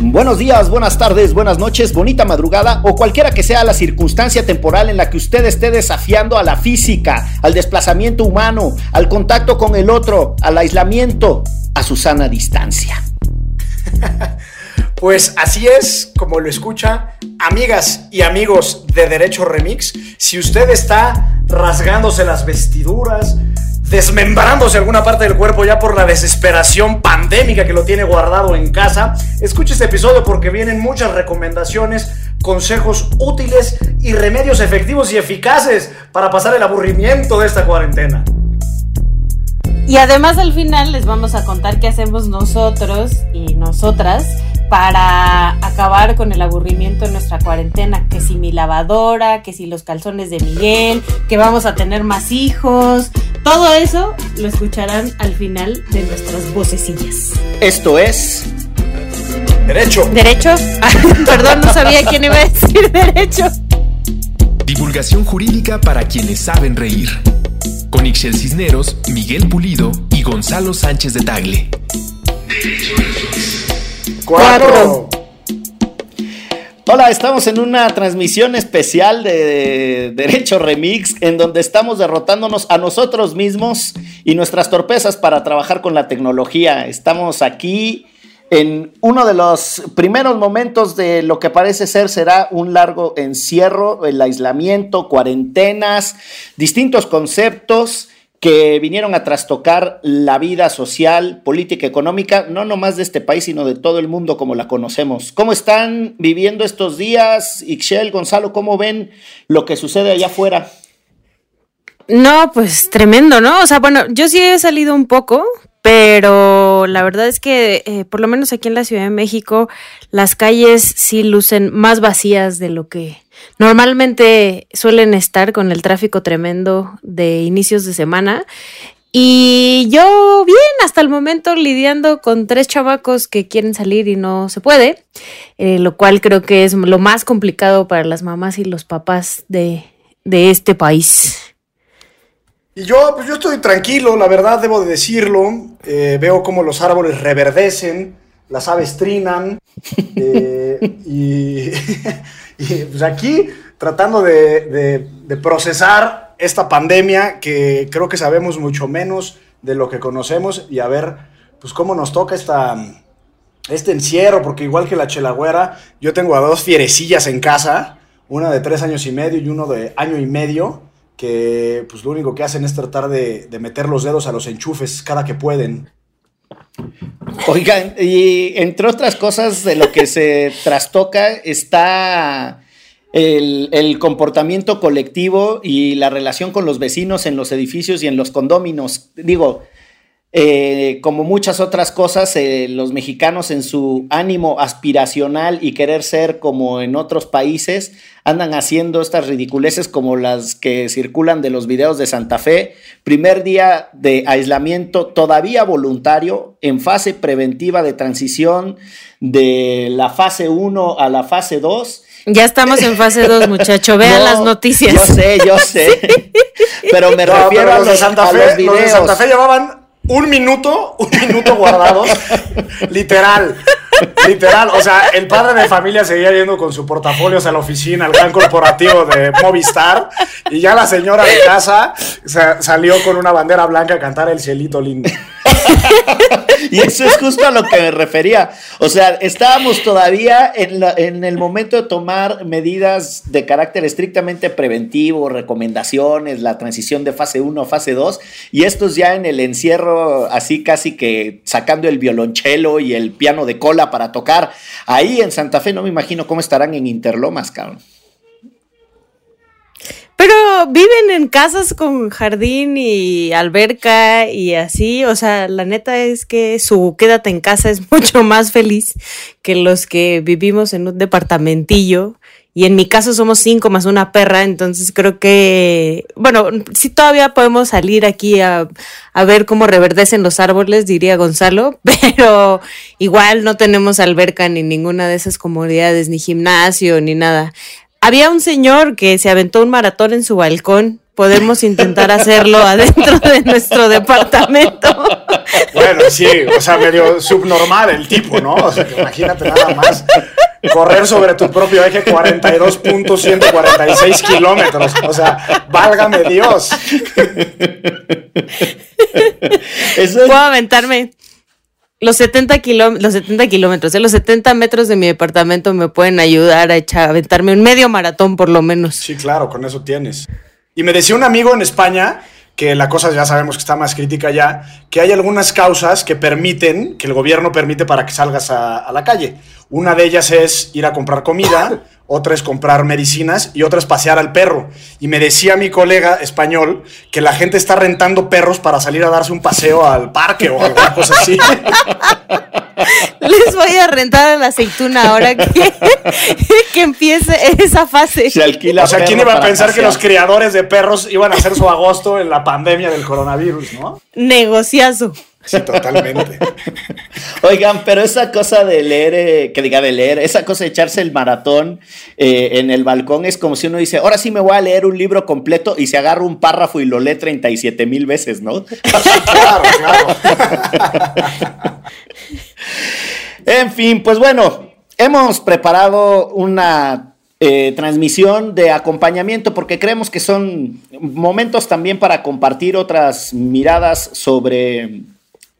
Buenos días, buenas tardes, buenas noches, bonita madrugada o cualquiera que sea la circunstancia temporal en la que usted esté desafiando a la física, al desplazamiento humano, al contacto con el otro, al aislamiento, a su sana distancia. Pues así es, como lo escucha, amigas y amigos de Derecho Remix, si usted está rasgándose las vestiduras, desmembrándose alguna parte del cuerpo ya por la desesperación pandémica que lo tiene guardado en casa, escuche este episodio porque vienen muchas recomendaciones, consejos útiles y remedios efectivos y eficaces para pasar el aburrimiento de esta cuarentena. Y además al final les vamos a contar qué hacemos nosotros y nosotras para acabar con el aburrimiento en nuestra cuarentena, que si mi lavadora, que si los calzones de Miguel, que vamos a tener más hijos, todo eso lo escucharán al final de nuestras vocecillas. Esto es Derecho. ¿Derecho? perdón, no sabía quién iba a decir derecho. Divulgación jurídica para quienes saben reír. Con Ixel Cisneros, Miguel Pulido y Gonzalo Sánchez de Tagle. Cuatro. Hola, estamos en una transmisión especial de Derecho Remix en donde estamos derrotándonos a nosotros mismos y nuestras torpezas para trabajar con la tecnología. Estamos aquí en uno de los primeros momentos de lo que parece ser será un largo encierro, el aislamiento, cuarentenas, distintos conceptos que vinieron a trastocar la vida social, política, económica, no nomás de este país, sino de todo el mundo como la conocemos. ¿Cómo están viviendo estos días? Ixchel, Gonzalo, ¿cómo ven lo que sucede allá afuera? No, pues tremendo, ¿no? O sea, bueno, yo sí he salido un poco, pero la verdad es que eh, por lo menos aquí en la Ciudad de México las calles sí lucen más vacías de lo que normalmente suelen estar con el tráfico tremendo de inicios de semana. Y yo bien, hasta el momento lidiando con tres chavacos que quieren salir y no se puede, eh, lo cual creo que es lo más complicado para las mamás y los papás de, de este país. Y yo, pues yo estoy tranquilo, la verdad debo de decirlo. Eh, veo como los árboles reverdecen, las aves trinan. eh, y, y, pues aquí tratando de, de, procesar esta pandemia que creo que sabemos mucho menos de lo que conocemos y a ver pues cómo nos toca esta, este encierro, porque igual que la chelagüera, yo tengo a dos fierecillas en casa, una de tres años y medio y uno de año y medio que pues lo único que hacen es tratar de, meter los dedos a los enchufes cada que pueden. Oigan, y entre otras cosas de lo que se trastoca está el, el, comportamiento colectivo y la relación con los vecinos en los edificios y en los condóminos. Digo, eh, como muchas otras cosas, eh, los mexicanos en su ánimo aspiracional y querer ser como en otros países, andan haciendo estas ridiculeces como las que circulan de los videos de Santa Fe. Primer día de aislamiento todavía voluntario, en fase preventiva de transición de la fase 1 a la fase 2. Ya estamos en fase 2, muchacho. Vean no, las noticias. Yo sé, yo sé. Sí. Pero me no, refiero pero a, los, de Santa Fe, los videos. Los de Santa Fe llevaban un minuto, un minuto guardado, literal, literal. O sea, el padre de familia seguía yendo con su portafolios a la oficina, al gran corporativo de Movistar, y ya la señora de casa salió con una bandera blanca a cantar el cielito lindo. y eso es justo a lo que me refería. O sea, estábamos todavía en, en, el momento de tomar medidas de carácter estrictamente preventivo, recomendaciones, la transición de fase 1 a fase 2, y estos ya en el encierro, así casi que sacando el violonchelo y el piano de cola para tocar. Ahí en Santa Fe no me imagino cómo estarán en Interlomas, cabrón. Pero viven en casas con jardín y alberca y así, o sea, la neta es que su quédate en casa es mucho más feliz que los que vivimos en un departamentillo. Y en mi caso somos cinco más una perra, entonces creo que, bueno, sí todavía podemos salir aquí a, a ver cómo reverdecen los árboles, diría Gonzalo, pero igual no tenemos alberca ni ninguna de esas comodidades, ni gimnasio, ni nada. Había un señor que se aventó un maratón en su balcón podemos intentar hacerlo adentro de nuestro departamento. Bueno, sí, o sea, medio subnormal el tipo, ¿no? O sea, imagínate nada más correr sobre tu propio eje 42.146 kilómetros. O sea, válgame Dios. Puedo aventarme los 70, los 70 kilómetros, ¿eh? los 70 metros de mi departamento me pueden ayudar a, echar, a aventarme un medio maratón por lo menos. Sí, claro, con eso tienes. Y me decía un amigo en España que la cosa ya sabemos que está más crítica ya, que hay algunas causas que permiten, que el gobierno permite para que salgas a, la calle. Una de ellas es ir a comprar comida, otra es comprar medicinas y otra es pasear al perro. Y me decía mi colega español que la gente está rentando perros para salir a darse un paseo al parque o alguna cosa así. Les voy a rentar la aceituna ahora que, que empiece esa fase. Se alquila. O sea, ¿quién iba a pensar que los criadores de perros iban a hacer su agosto en la pandemia del coronavirus, no? Negociazo. Sí, totalmente. Oigan, pero esa cosa de leer, eh, que diga de leer, esa cosa de echarse el maratón eh, en el balcón es como si uno dice, ahora sí me voy a leer un libro completo y se agarra un párrafo y lo lee 37 mil veces, ¿no? claro, claro. en fin, pues bueno, hemos preparado una eh, transmisión de acompañamiento porque creemos que son momentos también para compartir otras miradas sobre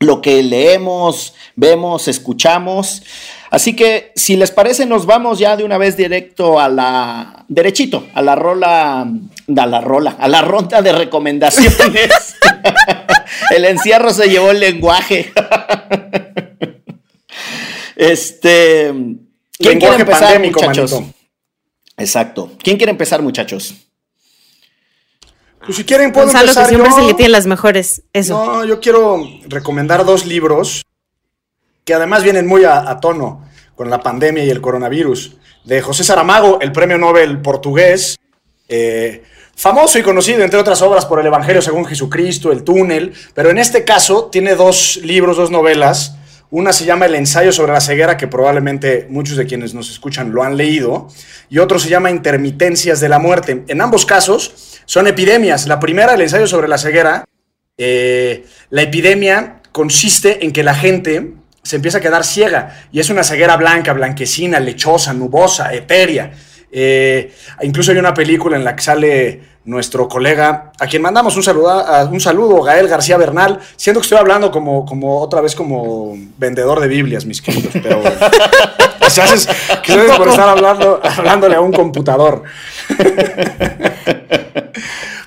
lo que leemos, vemos, escuchamos. Así que si les parece, nos vamos ya de una vez directo a la derechito, a la rola, a la rola, a la ronda de recomendaciones. el encierro se llevó el lenguaje. este, ¿quién quiere empezar, muchachos? Exacto. ¿Quién quiere empezar, muchachos? Pues si quieren puedo Gonzalo, empezar que siempre se le tiene las mejores. Eso. No, yo quiero recomendar dos libros que además vienen muy a, tono con la pandemia y el coronavirus. De José Saramago, el premio Nobel portugués, eh, famoso y conocido, entre otras obras, por el Evangelio según Jesucristo, El túnel, pero en este caso tiene dos libros, dos novelas. Una se llama El ensayo sobre la ceguera, que probablemente muchos de quienes nos escuchan lo han leído, y otro se llama Intermitencias de la muerte. En ambos casos son epidemias. La primera, el ensayo sobre la ceguera, eh, la epidemia consiste en que la gente se empieza a quedar ciega y es una ceguera blanca, blanquecina, lechosa, nubosa, etérea. Eh, incluso hay una película en la que sale nuestro colega, a quien mandamos un saludo, un saludo Gael García Bernal, siendo que estoy hablando como, como otra vez como vendedor de Biblias, mis queridos, pero quizás por estar hablando, hablándole a un computador.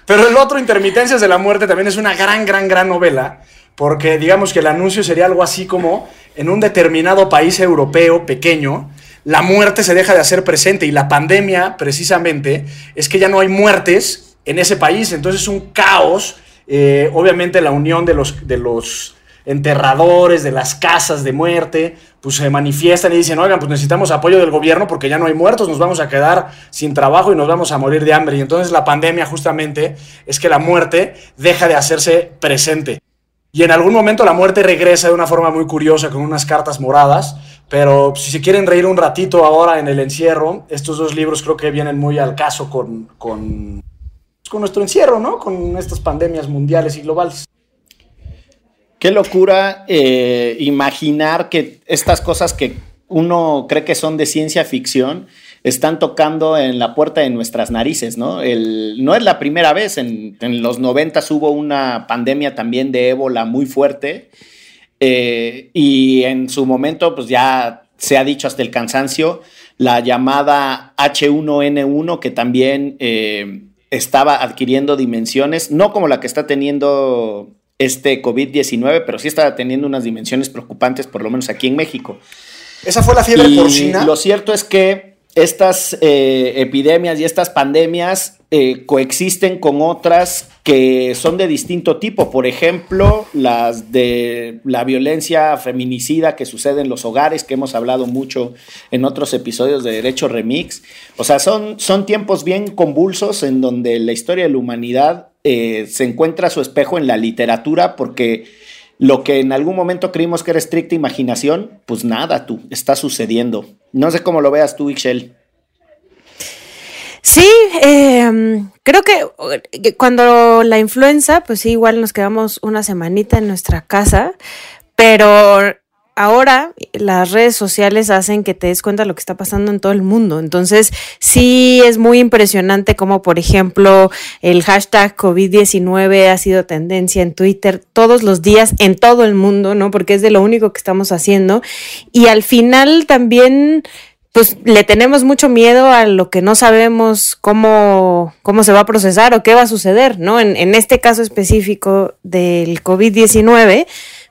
Pero el otro, Intermitencias de la Muerte, también es una gran, gran, gran novela, porque digamos que el anuncio sería algo así como en un determinado país europeo pequeño, la muerte se deja de hacer presente y la pandemia, precisamente, es que ya no hay muertes en ese país, entonces es un caos. Eh, obviamente la unión de los, de los enterradores, de las casas de muerte, pues se manifiestan y dicen, oigan, pues necesitamos apoyo del gobierno porque ya no hay muertos, nos vamos a quedar sin trabajo y nos vamos a morir de hambre. Y entonces la pandemia justamente es que la muerte deja de hacerse presente. Y en algún momento la muerte regresa de una forma muy curiosa con unas cartas moradas pero si se quieren reír un ratito ahora en el encierro, estos dos libros creo que vienen muy al caso con, con, pues, con nuestro encierro, ¿no? Con estas pandemias mundiales y globales. Qué locura eh, imaginar que estas cosas que uno cree que son de ciencia ficción están tocando en la puerta de nuestras narices, ¿no? No es la primera vez, en, los noventas hubo una pandemia también de ébola muy fuerte eh, y en su momento, pues ya se ha dicho hasta el cansancio, la llamada H1N1, que también eh, estaba adquiriendo dimensiones, no como la que está teniendo este COVID-19, pero sí está teniendo unas dimensiones preocupantes, por lo menos aquí en México. ¿Esa fue la fiebre porcina? Lo cierto es que estas eh, epidemias y estas pandemias coexisten con otras que son de distinto tipo, por ejemplo, las de la violencia feminicida que sucede en los hogares, que hemos hablado mucho en otros episodios de Derecho Remix. O sea, son, son tiempos bien convulsos en donde la historia de la humanidad eh, se encuentra su espejo en la literatura, porque lo que en algún momento creímos que era estricta imaginación, pues nada, tú, está sucediendo. No sé cómo lo veas tú, Ixchel. Sí, em, creo que cuando la influenza, pues sí, igual nos quedamos una semanita en nuestra casa, pero ahora las redes sociales hacen que te des cuenta lo que está pasando en todo el mundo. Entonces, sí es muy impresionante como, por ejemplo, el hashtag COVID-19 ha sido tendencia en Twitter todos los días en todo el mundo, ¿no? Porque es de lo único que estamos haciendo. Y al final también pues le tenemos mucho miedo a lo que no sabemos cómo, cómo se va a procesar o qué va a suceder, ¿no? En, en este caso específico del COVID-19,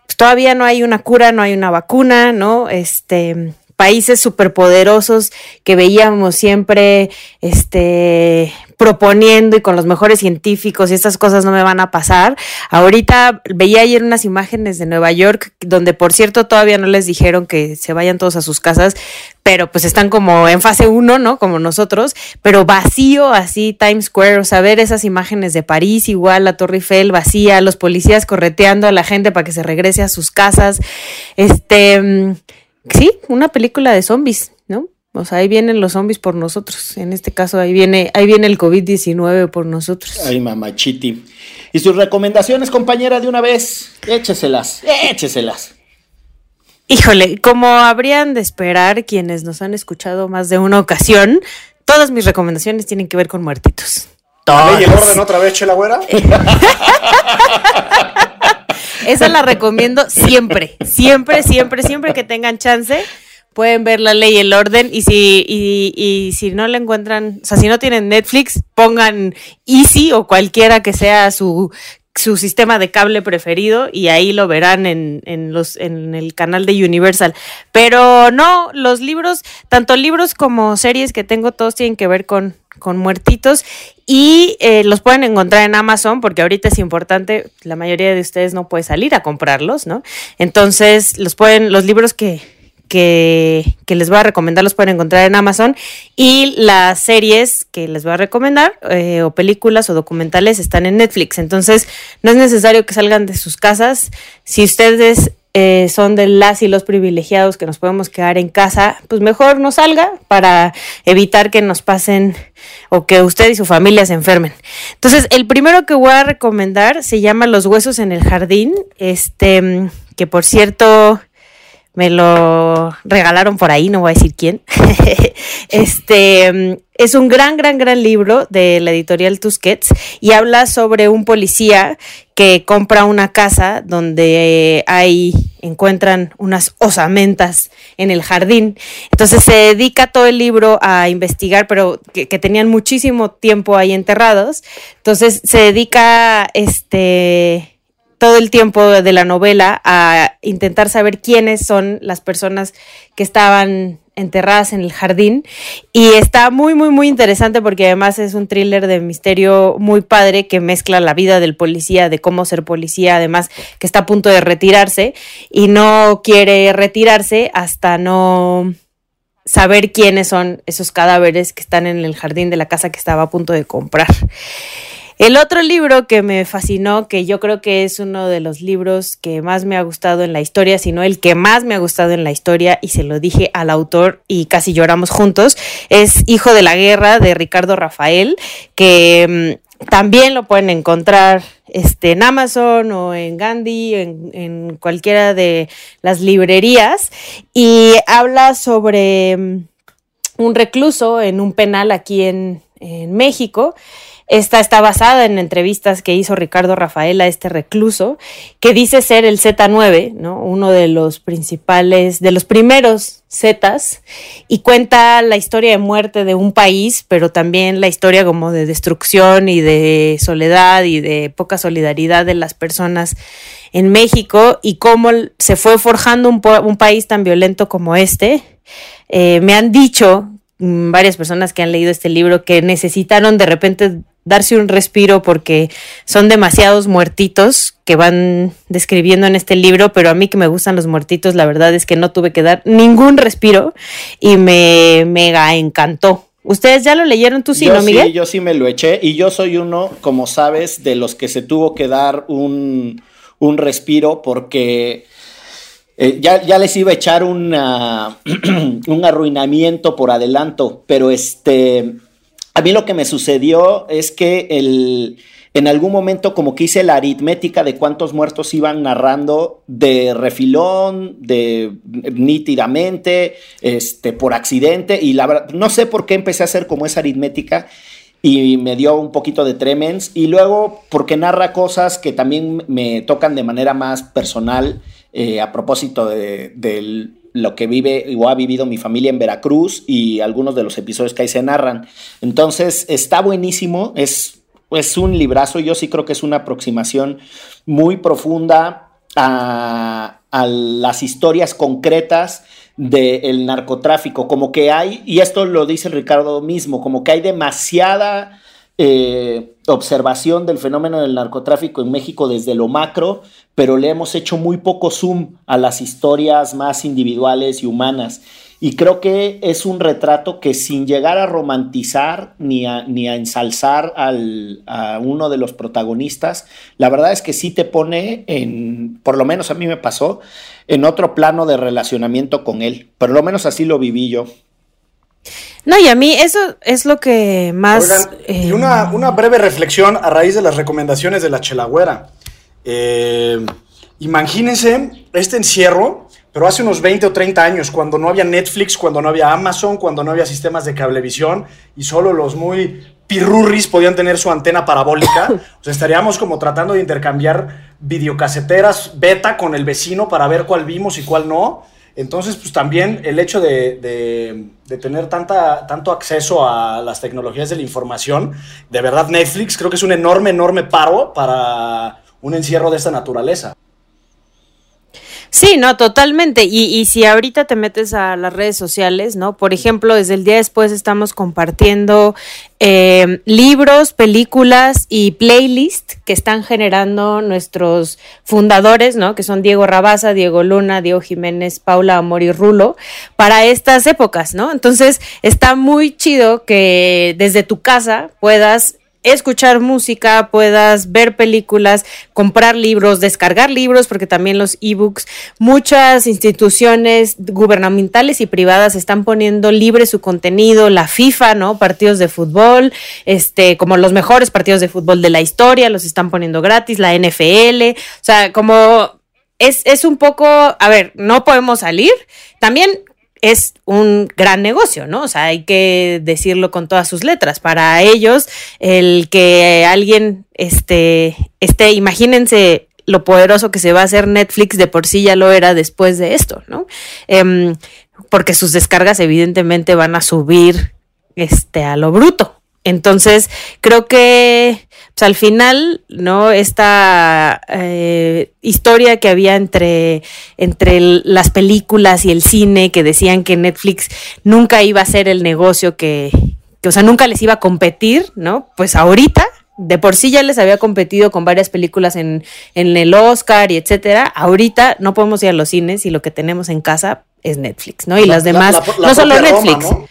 pues todavía no hay una cura, no hay una vacuna, ¿no? Este, países superpoderosos que veíamos siempre este, proponiendo y con los mejores científicos y estas cosas no me van a pasar. Ahorita veía ayer unas imágenes de Nueva York, donde por cierto todavía no les dijeron que se vayan todos a sus casas, pero pues están como en fase 1, ¿no? Como nosotros, pero vacío así Times Square, o sea, ver esas imágenes de París, igual la Torre Eiffel vacía, los policías correteando a la gente para que se regrese a sus casas. Este sí, una película de zombies. O sea, ahí vienen los zombies por nosotros. En este caso, ahí viene, ahí viene el COVID-19 por nosotros. Ay, mamachiti. ¿Y sus recomendaciones, compañera, de una vez? Écheselas, écheselas. Híjole, como habrían de esperar quienes nos han escuchado más de una ocasión, todas mis recomendaciones tienen que ver con muertitos. ¿Y el orden otra vez, Chela Güera? Esa la recomiendo siempre, siempre, siempre, siempre que tengan chance. Pueden ver la ley y el orden y si, y, si no la encuentran, o sea, si no tienen Netflix, pongan Easy o cualquiera que sea su su sistema de cable preferido y ahí lo verán en, en, los, en el canal de Universal. Pero no, los libros, tanto libros como series que tengo, todos tienen que ver con, con muertitos y eh, los pueden encontrar en Amazon porque ahorita es importante, la mayoría de ustedes no puede salir a comprarlos, ¿no? Entonces, los pueden, los libros que, que, les voy a recomendar los pueden encontrar en Amazon y las series que les voy a recomendar eh, o películas o documentales están en Netflix. Entonces no es necesario que salgan de sus casas. Si ustedes eh, son de las y los privilegiados que nos podemos quedar en casa, pues mejor no salga para evitar que nos pasen o que usted y su familia se enfermen. Entonces, el primero que voy a recomendar se llama Los huesos en el jardín, este, que por cierto me lo regalaron por ahí, no voy a decir quién. este es un gran, gran, gran libro de la editorial Tusquets y habla sobre un policía que compra una casa donde hay, encuentran unas osamentas en el jardín. Entonces se dedica todo el libro a investigar, pero que, que tenían muchísimo tiempo ahí enterrados. Entonces se dedica, este, todo el tiempo de la novela a intentar saber quiénes son las personas que estaban enterradas en el jardín y está muy muy muy interesante porque además es un thriller de misterio muy padre que mezcla la vida del policía, de cómo ser policía, además que está a punto de retirarse y no quiere retirarse hasta no saber quiénes son esos cadáveres que están en el jardín de la casa que estaba a punto de comprar. El otro libro que me fascinó, que yo creo que es uno de los libros que más me ha gustado en la historia, sino el que más me ha gustado en la historia, y se lo dije al autor y casi lloramos juntos, es Hijo de la Guerra de Ricardo Rafael, que mm, también lo pueden encontrar este, en Amazon o en Gandhi, en, en cualquiera de las librerías, y habla sobre mm, un recluso en un penal aquí en, en México esta está basada en entrevistas que hizo Ricardo Rafael a este recluso, que dice ser el Z9, ¿no? uno de los principales, de los primeros Zetas, y cuenta la historia de muerte de un país, pero también la historia como de destrucción y de soledad y de poca solidaridad de las personas en México y cómo se fue forjando un, país tan violento como este. Eh, me han dicho mm, varias personas que han leído este libro que necesitaron de repente darse un respiro porque son demasiados muertitos que van describiendo en este libro, pero a mí que me gustan los muertitos, la verdad es que no tuve que dar ningún respiro y me mega encantó. ¿Ustedes ya lo leyeron tú sí, no, Miguel? Sí, yo sí me lo eché y yo soy uno, como sabes, de los que se tuvo que dar un, un respiro porque eh, ya, ya, les iba a echar una, un arruinamiento por adelanto, pero este a mí lo que me sucedió es que el, en algún momento como que hice la aritmética de cuántos muertos iban narrando de refilón, de nítidamente, este, por accidente, y la verdad, no sé por qué empecé a hacer como esa aritmética y me dio un poquito de tremens, y luego porque narra cosas que también me tocan de manera más personal eh, a propósito de, de lo que vive o ha vivido mi familia en Veracruz y algunos de los episodios que ahí se narran. Entonces está buenísimo, es, es un librazo, yo sí creo que es una aproximación muy profunda a, a las historias concretas del narcotráfico, como que hay, y esto lo dice Ricardo mismo, como que hay demasiada eh, observación del fenómeno del narcotráfico en México desde lo macro, pero le hemos hecho muy poco zoom a las historias más individuales y humanas. Y creo que es un retrato que sin llegar a romantizar ni a, ni a ensalzar al, a uno de los protagonistas, la verdad es que sí te pone en, por lo menos a mí me pasó, en otro plano de relacionamiento con él. Por lo menos así lo viví yo. No, y a mí eso es lo que más... Oigan, y eh, una, una breve reflexión a raíz de las recomendaciones de la Chelagüera. Eh, imagínense este encierro, pero hace unos 20 o 30 años, cuando no había Netflix, cuando no había Amazon, cuando no había sistemas de cablevisión y solo los muy pirurris podían tener su antena parabólica. O sea, estaríamos como tratando de intercambiar videocaseteras beta con el vecino para ver cuál vimos y cuál no. Entonces, pues también el hecho de, de- de tener tanta, tanto acceso a las tecnologías de la información, de verdad Netflix creo que es un enorme, enorme paro para un encierro de esta naturaleza. Sí, no, totalmente. Y, y si ahorita te metes a las redes sociales, ¿no? Por ejemplo, desde el día después estamos compartiendo eh, libros, películas y playlist que están generando nuestros fundadores, ¿no? Que son Diego Rabaza, Diego Luna, Diego Jiménez, Paula Amor y Rulo, para estas épocas, ¿no? Entonces, está muy chido que desde tu casa puedas escuchar música, puedas ver películas, comprar libros, descargar libros, porque también los ebooks, muchas instituciones gubernamentales y privadas están poniendo libre su contenido, la FIFA, ¿no? Partidos de fútbol, este, como los mejores partidos de fútbol de la historia, los están poniendo gratis, la NFL, o sea, como es, es un poco, a ver, no podemos salir. También es un gran negocio, ¿no? O sea, hay que decirlo con todas sus letras. Para ellos, el que alguien este, esté, imagínense lo poderoso que se va a hacer Netflix, de por sí ya lo era después de esto, ¿no? Em, porque sus descargas evidentemente van a subir este, a lo bruto. Entonces, creo que pues, al final, ¿no? Esta eh, historia que había entre, entre el- las películas y el cine, que decían que Netflix nunca iba a ser el negocio que, que, o sea, nunca les iba a competir, ¿no? Pues ahorita, de por sí ya les había competido con varias películas en, en el Oscar y etcétera. Ahorita no podemos ir a los cines y lo que tenemos en casa es Netflix, ¿no? Y las La- demás, la- la no solo Roma, Netflix. ¿no?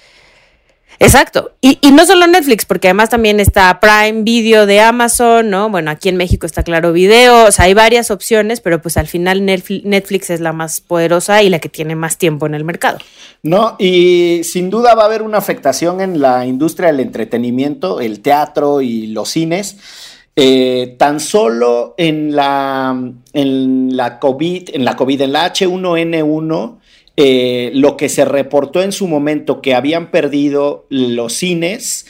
Exacto. Y, y no solo Netflix, porque además también está Prime Video de Amazon, ¿no? Bueno, aquí en México está Claro Video, o sea, hay varias opciones, pero pues al final Netflix, es la más poderosa y la que tiene más tiempo en el mercado. No, y sin duda va a haber una afectación en la industria del entretenimiento, el teatro y los cines. Eh, tan solo en la, en la COVID, en la COVID, en la H1N1, eh, lo que se reportó en su momento que habían perdido los cines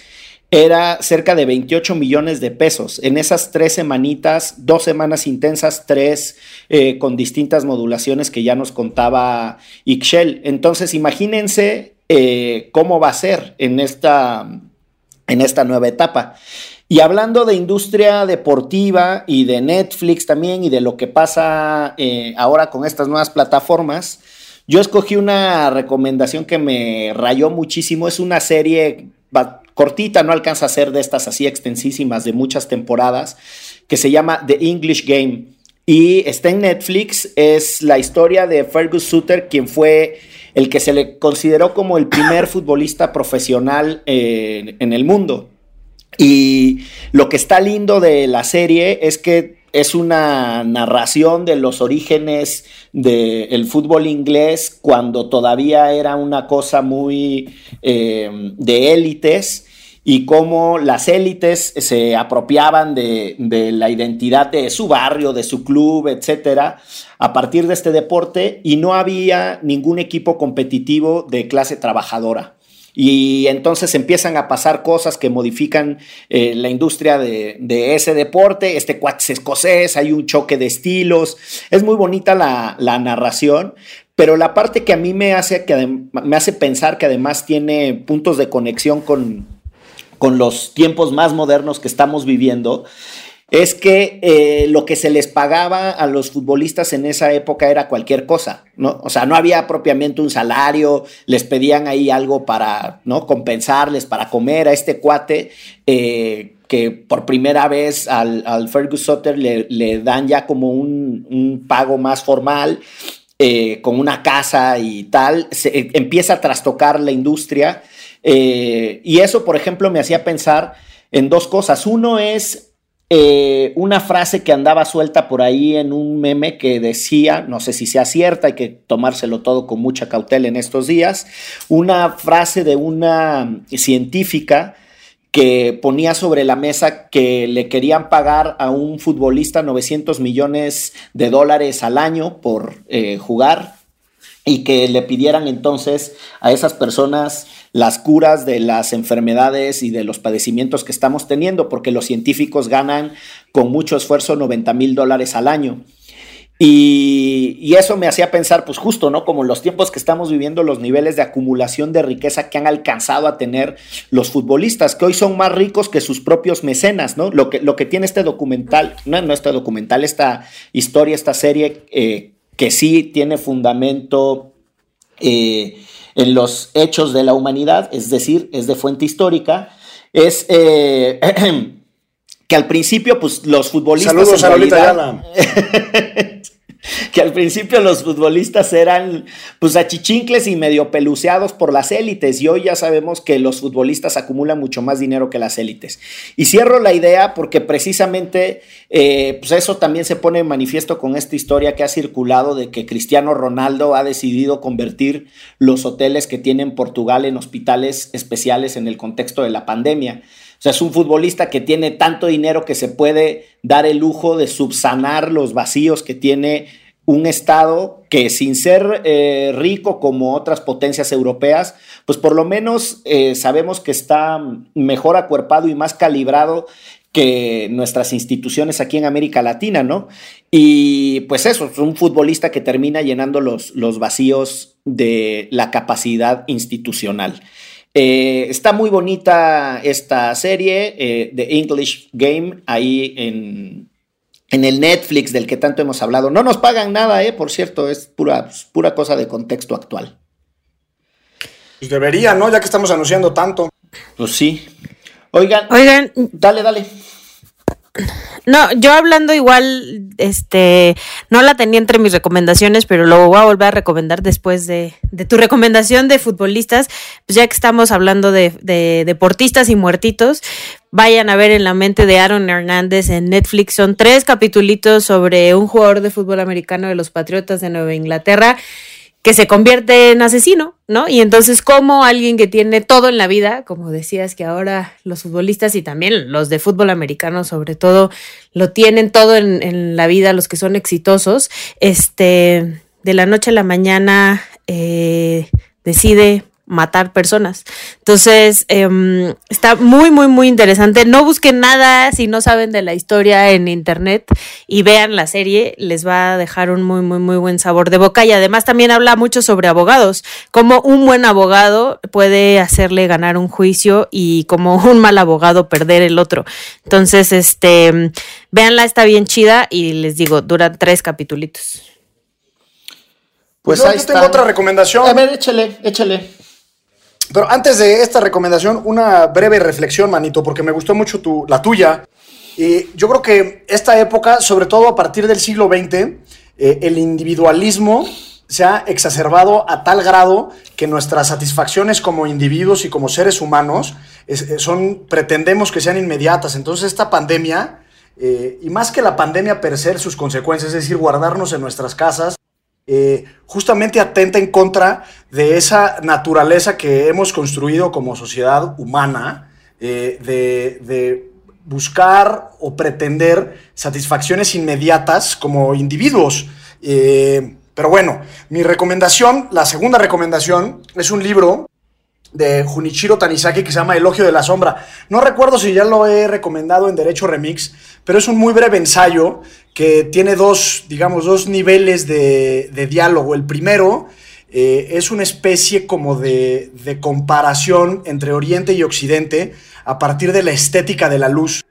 era cerca de 28 millones de pesos. En esas tres semanitas, dos semanas intensas, tres eh, con distintas modulaciones que ya nos contaba Ixchel. Entonces, imagínense eh, cómo va a ser en esta, en esta nueva etapa. Y hablando de industria deportiva y de Netflix también y de lo que pasa ahora con estas nuevas plataformas, yo escogí una recomendación que me rayó muchísimo. Es una serie cortita, no alcanza a ser de estas así extensísimas de muchas temporadas, que se llama The English Game. Y está en Netflix, es la historia de Fergus Sutter, quien fue el que se le consideró como el primer futbolista profesional eh, en el mundo. Y lo que está lindo de la serie es que es una narración de los orígenes del fútbol inglés cuando todavía era una cosa muy eh, de élites y cómo las élites se apropiaban de, de, la identidad de su barrio, de su club, etcétera, a partir de este deporte y no había ningún equipo competitivo de clase trabajadora. Y entonces empiezan a pasar cosas que modifican eh, la industria de, ese deporte. Este cuate escocés, hay un choque de estilos. Es muy bonita la, la narración, pero la parte que a mí me hace, que me hace pensar que además tiene puntos de conexión con, con los tiempos más modernos que estamos viviendo, es que eh, lo que se les pagaba a los futbolistas en esa época era cualquier cosa, ¿no? O sea, no había propiamente un salario, les pedían ahí algo para, ¿no? Compensarles, para comer a este cuate, eh, que por primera vez al, al Fergus Sutter le, dan ya como un, un pago más formal, eh, con una casa y tal, se, empieza a trastocar la industria. y eso, por ejemplo, me hacía pensar en dos cosas. Uno es eh, una frase que andaba suelta por ahí en un meme que decía, no sé si sea cierta, hay que tomárselo todo con mucha cautela en estos días, una frase de una científica que ponía sobre la mesa que le querían pagar a un futbolista 900 millones de dólares al año por eh, jugar y que le pidieran entonces a esas personas las curas de las enfermedades y de los padecimientos que estamos teniendo, porque los científicos ganan con mucho esfuerzo 90 mil dólares al año. Y, eso me hacía pensar, pues justo, ¿no? Como en los tiempos que estamos viviendo, los niveles de acumulación de riqueza que han alcanzado a tener los futbolistas, que hoy son más ricos que sus propios mecenas, ¿no? Lo que, lo que tiene este documental, no, no este documental, esta historia, esta serie, eh, que sí tiene fundamento eh, en los hechos de la humanidad, es decir, es de fuente histórica, es eh, que al principio, pues los futbolistas. Saludos a Lolita que al principio los futbolistas eran pues achichincles y medio peluceados por las élites y hoy ya sabemos que los futbolistas acumulan mucho más dinero que las élites. Y cierro la idea porque precisamente eh, pues eso también se pone en manifiesto con esta historia que ha circulado de que Cristiano Ronaldo ha decidido convertir los hoteles que tiene en Portugal en hospitales especiales en el contexto de la pandemia. O sea, es un futbolista que tiene tanto dinero que se puede dar el lujo de subsanar los vacíos que tiene un Estado que sin ser eh, rico como otras potencias europeas, pues por lo menos eh, sabemos que está mejor acuerpado y más calibrado que nuestras instituciones aquí en América Latina, ¿no? Y pues eso, es un futbolista que termina llenando los, los vacíos de la capacidad institucional. Eh, está muy bonita esta serie, The English Game, ahí en, en, el Netflix del que tanto hemos hablado. No nos pagan nada, eh, por cierto, es pura, pura cosa de contexto actual. Pues debería, ¿no? Ya que estamos anunciando tanto. Pues sí. Oigan, Oigan, dale, dale. No, yo hablando igual, este, no la tenía entre mis recomendaciones, pero lo voy a volver a recomendar después de, de tu recomendación de futbolistas, pues ya que estamos hablando de, de, deportistas y muertitos, vayan a ver en la mente de Aaron Hernández en Netflix, son tres capitulitos sobre un jugador de fútbol americano de los Patriotas de Nueva Inglaterra que se convierte en asesino, ¿no? Y entonces, como alguien que tiene todo en la vida, como decías que ahora los futbolistas y también los de fútbol americano, sobre todo, lo tienen todo en, en la vida, los que son exitosos, este, de la noche a la mañana eh, decide matar personas. Entonces, eh, está muy, muy, muy interesante. No busquen nada si no saben de la historia en internet y vean la serie, les va a dejar un muy, muy, muy buen sabor de boca. Y además también habla mucho sobre abogados, cómo un buen abogado puede hacerle ganar un juicio y como un mal abogado perder el otro. Entonces, este, véanla, está bien chida y les digo, duran tres capitulitos. Pues, ahí yo tengo otra recomendación. A ver, échale, échale. Pero antes de esta recomendación, una breve reflexión, manito, porque me gustó mucho tu, la tuya. Y yo creo que esta época, sobre todo a partir del siglo XX, eh, el individualismo se ha exacerbado a tal grado que nuestras satisfacciones como individuos y como seres humanos es, son, pretendemos que sean inmediatas. Entonces esta pandemia, eh, y más que la pandemia per se, sus consecuencias, es decir, guardarnos en nuestras casas, eh, justamente atenta en contra de esa naturaleza que hemos construido como sociedad humana, eh, de, buscar o pretender satisfacciones inmediatas como individuos. Eh, pero bueno, mi recomendación, la segunda recomendación, es un libro de Junichiro Tanizaki que se llama Elogio de la Sombra. No recuerdo si ya lo he recomendado en Derecho Remix, pero es un muy breve ensayo que tiene dos, digamos, dos niveles de, diálogo. El primero eh, es una especie como de, comparación entre Oriente y Occidente a partir de la estética de la luz.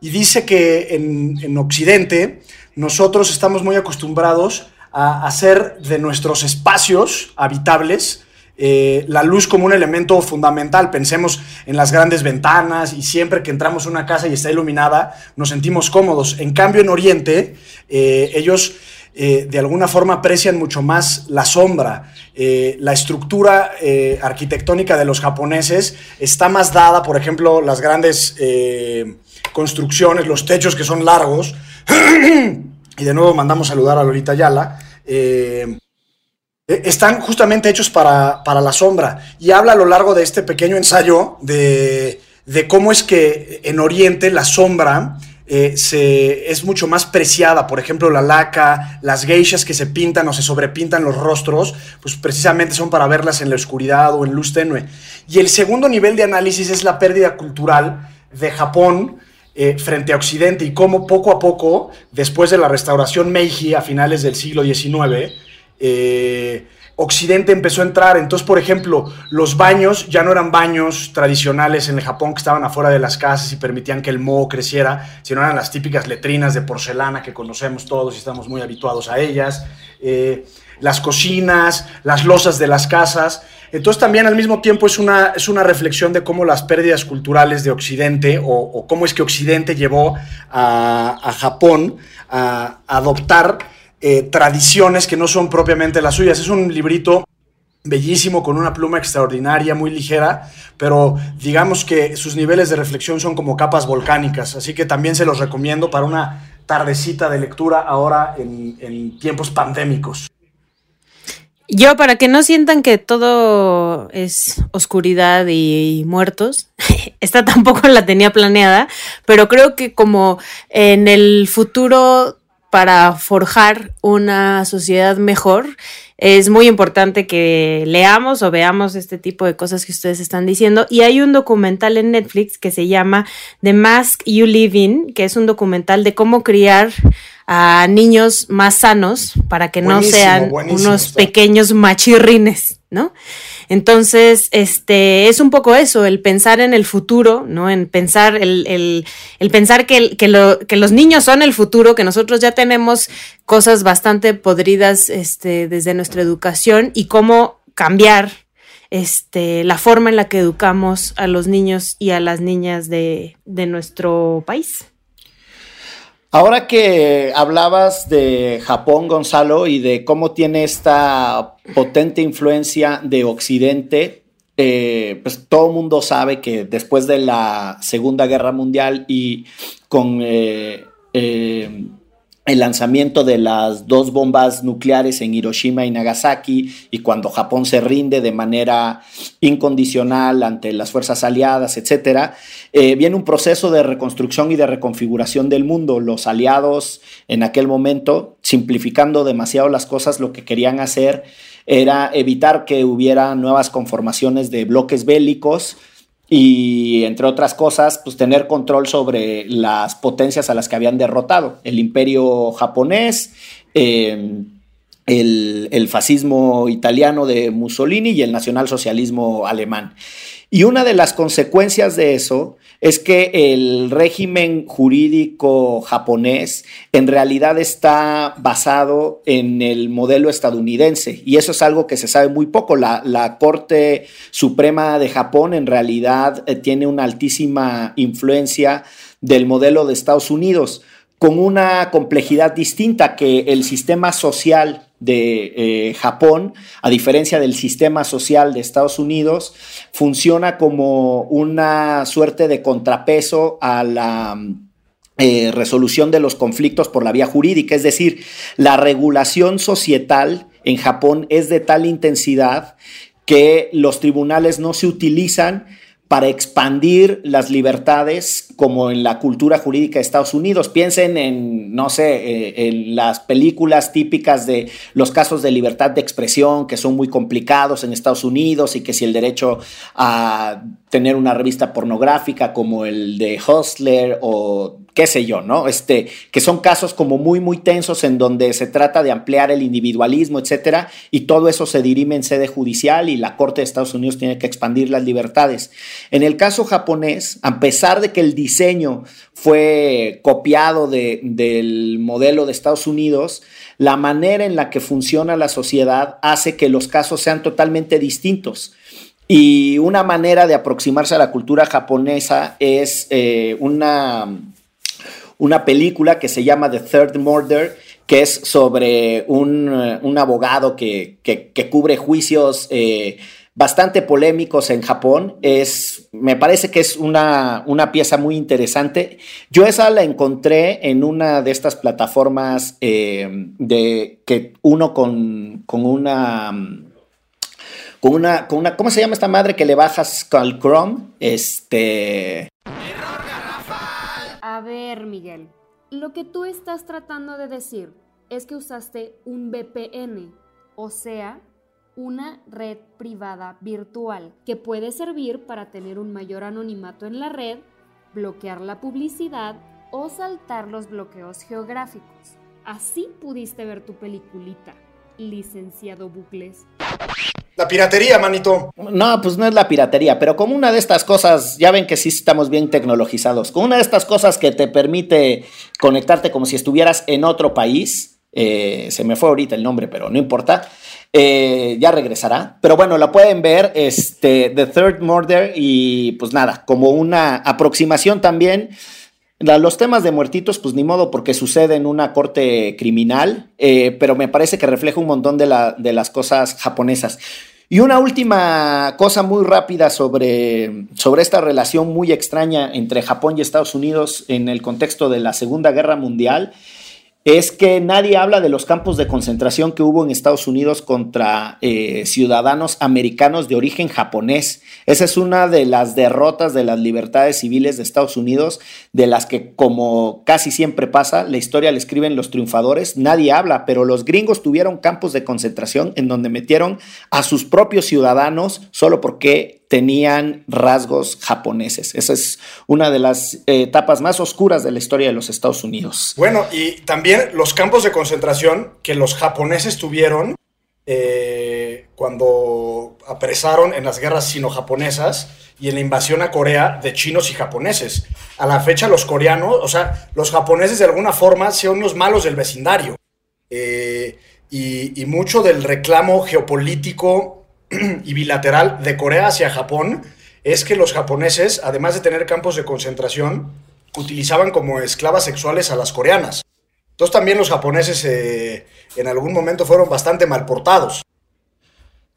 Y dice que en, en Occidente nosotros estamos muy acostumbrados a hacer de nuestros espacios habitables eh, la luz como un elemento fundamental. Pensemos en las grandes ventanas y siempre que entramos a una casa y está iluminada, nos sentimos cómodos. En cambio, en Oriente, eh, ellos eh, de alguna forma aprecian mucho más la sombra. la estructura arquitectónica de los japoneses está más dada, por ejemplo, las grandes construcciones, los techos que son largos. y de nuevo mandamos saludar a Lolita Yala. Eh, están justamente hechos para, la sombra. Y habla a lo largo de este pequeño ensayo de, cómo es que en Oriente la sombra eh, se, es mucho más preciada. Por ejemplo, la laca, las geishas que se pintan o se sobrepintan los rostros, pues precisamente son para verlas en la oscuridad o en luz tenue. Y el segundo nivel de análisis es la pérdida cultural de Japón. Eh, frente a Occidente y cómo poco a poco, después de la restauración Meiji a finales del siglo XIX, eh, Occidente empezó a entrar. Entonces, por ejemplo, los baños ya no eran baños tradicionales en el Japón que estaban afuera de las casas y permitían que el moho creciera, sino eran las típicas letrinas de porcelana que conocemos todos y estamos muy habituados a ellas. Eh, las cocinas, las losas de las casas. Entonces también al mismo tiempo es una, es una reflexión de cómo las pérdidas culturales de Occidente o, cómo es que Occidente llevó a, Japón a adoptar eh, tradiciones que no son propiamente las suyas. Es un librito bellísimo, con una pluma extraordinaria, muy ligera, pero digamos que sus niveles de reflexión son como capas volcánicas, así que también se los recomiendo para una tardecita de lectura ahora en, tiempos pandémicos. Yo, para que no sientan que todo es oscuridad y, muertos, esta tampoco la tenía planeada, pero creo que como en el futuro para forjar una sociedad mejor, es muy importante que leamos o veamos este tipo de cosas que ustedes están diciendo. Y hay un documental en Netflix que se llama The Mask You Live In, que es un documental de cómo criar a niños más sanos para que no sean unos pequeños machirrines, ¿no? Entonces, este, es un poco eso, el pensar en el futuro, ¿no? En pensar, el, pensar que, que, lo, que, los niños son el futuro, que nosotros ya tenemos cosas bastante podridas este, desde nuestra educación y cómo cambiar este, la forma en la que educamos a los niños y a las niñas de, de nuestro país. Ahora que hablabas de Japón, Gonzalo, y de cómo tiene esta potente influencia de Occidente, eh, pues todo el mundo sabe que después de la Segunda Guerra Mundial y con eh, eh, el lanzamiento de las dos bombas nucleares en Hiroshima y Nagasaki y cuando Japón se rinde de manera incondicional ante las fuerzas aliadas, etcétera, eh, viene un proceso de reconstrucción y de reconfiguración del mundo. Los aliados en aquel momento, simplificando demasiado las cosas, lo que querían hacer era evitar que hubiera nuevas conformaciones de bloques bélicos y entre otras cosas, pues tener control sobre las potencias a las que habían derrotado, el imperio japonés, em, el, el, fascismo italiano de Mussolini y el nacionalsocialismo alemán. Y una de las consecuencias de eso es que el régimen jurídico japonés en realidad está basado en el modelo estadounidense y eso es algo que se sabe muy poco. La, Corte Suprema de Japón en realidad eh, tiene una altísima influencia del modelo de Estados Unidos con una complejidad distinta que el sistema social de eh, Japón, a diferencia del sistema social de Estados Unidos, funciona como una suerte de contrapeso a la eh, resolución de los conflictos por la vía jurídica. Es decir, la regulación societal en Japón es de tal intensidad que los tribunales no se utilizan para expandir las libertades como en la cultura jurídica de Estados Unidos. Piensen en, no sé, eh, en las películas típicas de los casos de libertad de expresión que son muy complicados en Estados Unidos y que si el derecho a tener una revista pornográfica como el de Hustler o qué sé yo, ¿no? Este, que son casos como muy, muy tensos en donde se trata de ampliar el individualismo, etcétera, y todo eso se dirime en sede judicial y la Corte de Estados Unidos tiene que expandir las libertades. En el caso japonés, a pesar de que el diseño fue copiado del modelo de Estados Unidos, la manera en la que funciona la sociedad hace que los casos sean totalmente distintos. Y una manera de aproximarse a la cultura japonesa es eh, una, una película que se llama The Third Murder, que es sobre un, abogado que, cubre juicios eh, bastante polémicos en Japón. Es, me parece que es una, una, pieza muy interesante. Yo esa la encontré en una de estas plataformas eh, de que uno con, con una con una, con una, ¿cómo se llama esta madre que le bajas al Chrome? Este... A ver, Miguel, lo que tú estás tratando de decir es que usaste un VPN, o sea, una red privada virtual, que puede servir para tener un mayor anonimato en la red, bloquear la publicidad o saltar los bloqueos geográficos. Así pudiste ver tu peliculita, licenciado Bucles. La piratería, manito. No, pues no es la piratería, pero como una de estas cosas, ya ven que sí estamos bien tecnologizados, como una de estas cosas que te permite conectarte como si estuvieras en otro país, eh, se me fue ahorita el nombre, pero no importa, eh, ya regresará. Pero bueno, la pueden ver, este, The Third Murder, y pues nada, como una aproximación también. Los temas de muertitos, pues ni modo, porque sucede en una corte criminal, eh, pero me parece que refleja un montón de, de las cosas japonesas. Y una última cosa muy rápida sobre, sobre esta relación muy extraña entre Japón y Estados Unidos en el contexto de la Segunda Guerra Mundial es que nadie habla de los campos de concentración que hubo en Estados Unidos contra eh, ciudadanos americanos de origen japonés. Esa es una de las derrotas de las libertades civiles de Estados Unidos, de las que, como casi siempre pasa, la historia la escriben los triunfadores. Nadie habla, pero los gringos tuvieron campos de concentración en donde metieron a sus propios ciudadanos solo porque tenían rasgos japoneses. Esa es una de las eh, etapas más oscuras de la historia de los Estados Unidos. Bueno, y también los campos de concentración que los japoneses tuvieron eh, cuando apresaron en las guerras sino-japonesas y en la invasión a Corea de chinos y japoneses. A la fecha los coreanos, o sea, los japoneses de alguna forma son los malos del vecindario. Eh, y, y mucho del reclamo geopolítico y bilateral de Corea hacia Japón es que los japoneses, además de tener campos de concentración, utilizaban como esclavas sexuales a las coreanas. Entonces también los japoneses eh, en algún momento fueron bastante mal portados.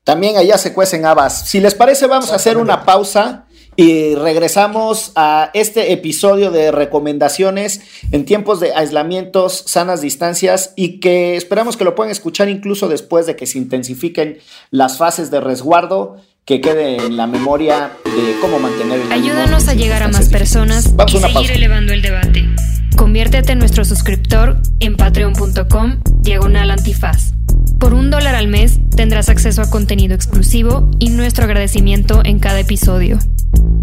También allá se cuecen habas. Si les parece, vamos a hacer una pausa y regresamos a este episodio de recomendaciones en tiempos de aislamientos, sanas distancias y que esperamos que lo puedan escuchar incluso después de que se intensifiquen las fases de resguardo que quede en la memoria de cómo mantener el Ayúdanos a llegar a más personas y seguir elevando el debate. Conviértete en nuestro suscriptor en patreon.com diagonal antifaz. Por un dólar al mes tendrás acceso a contenido exclusivo y nuestro agradecimiento en cada episodio.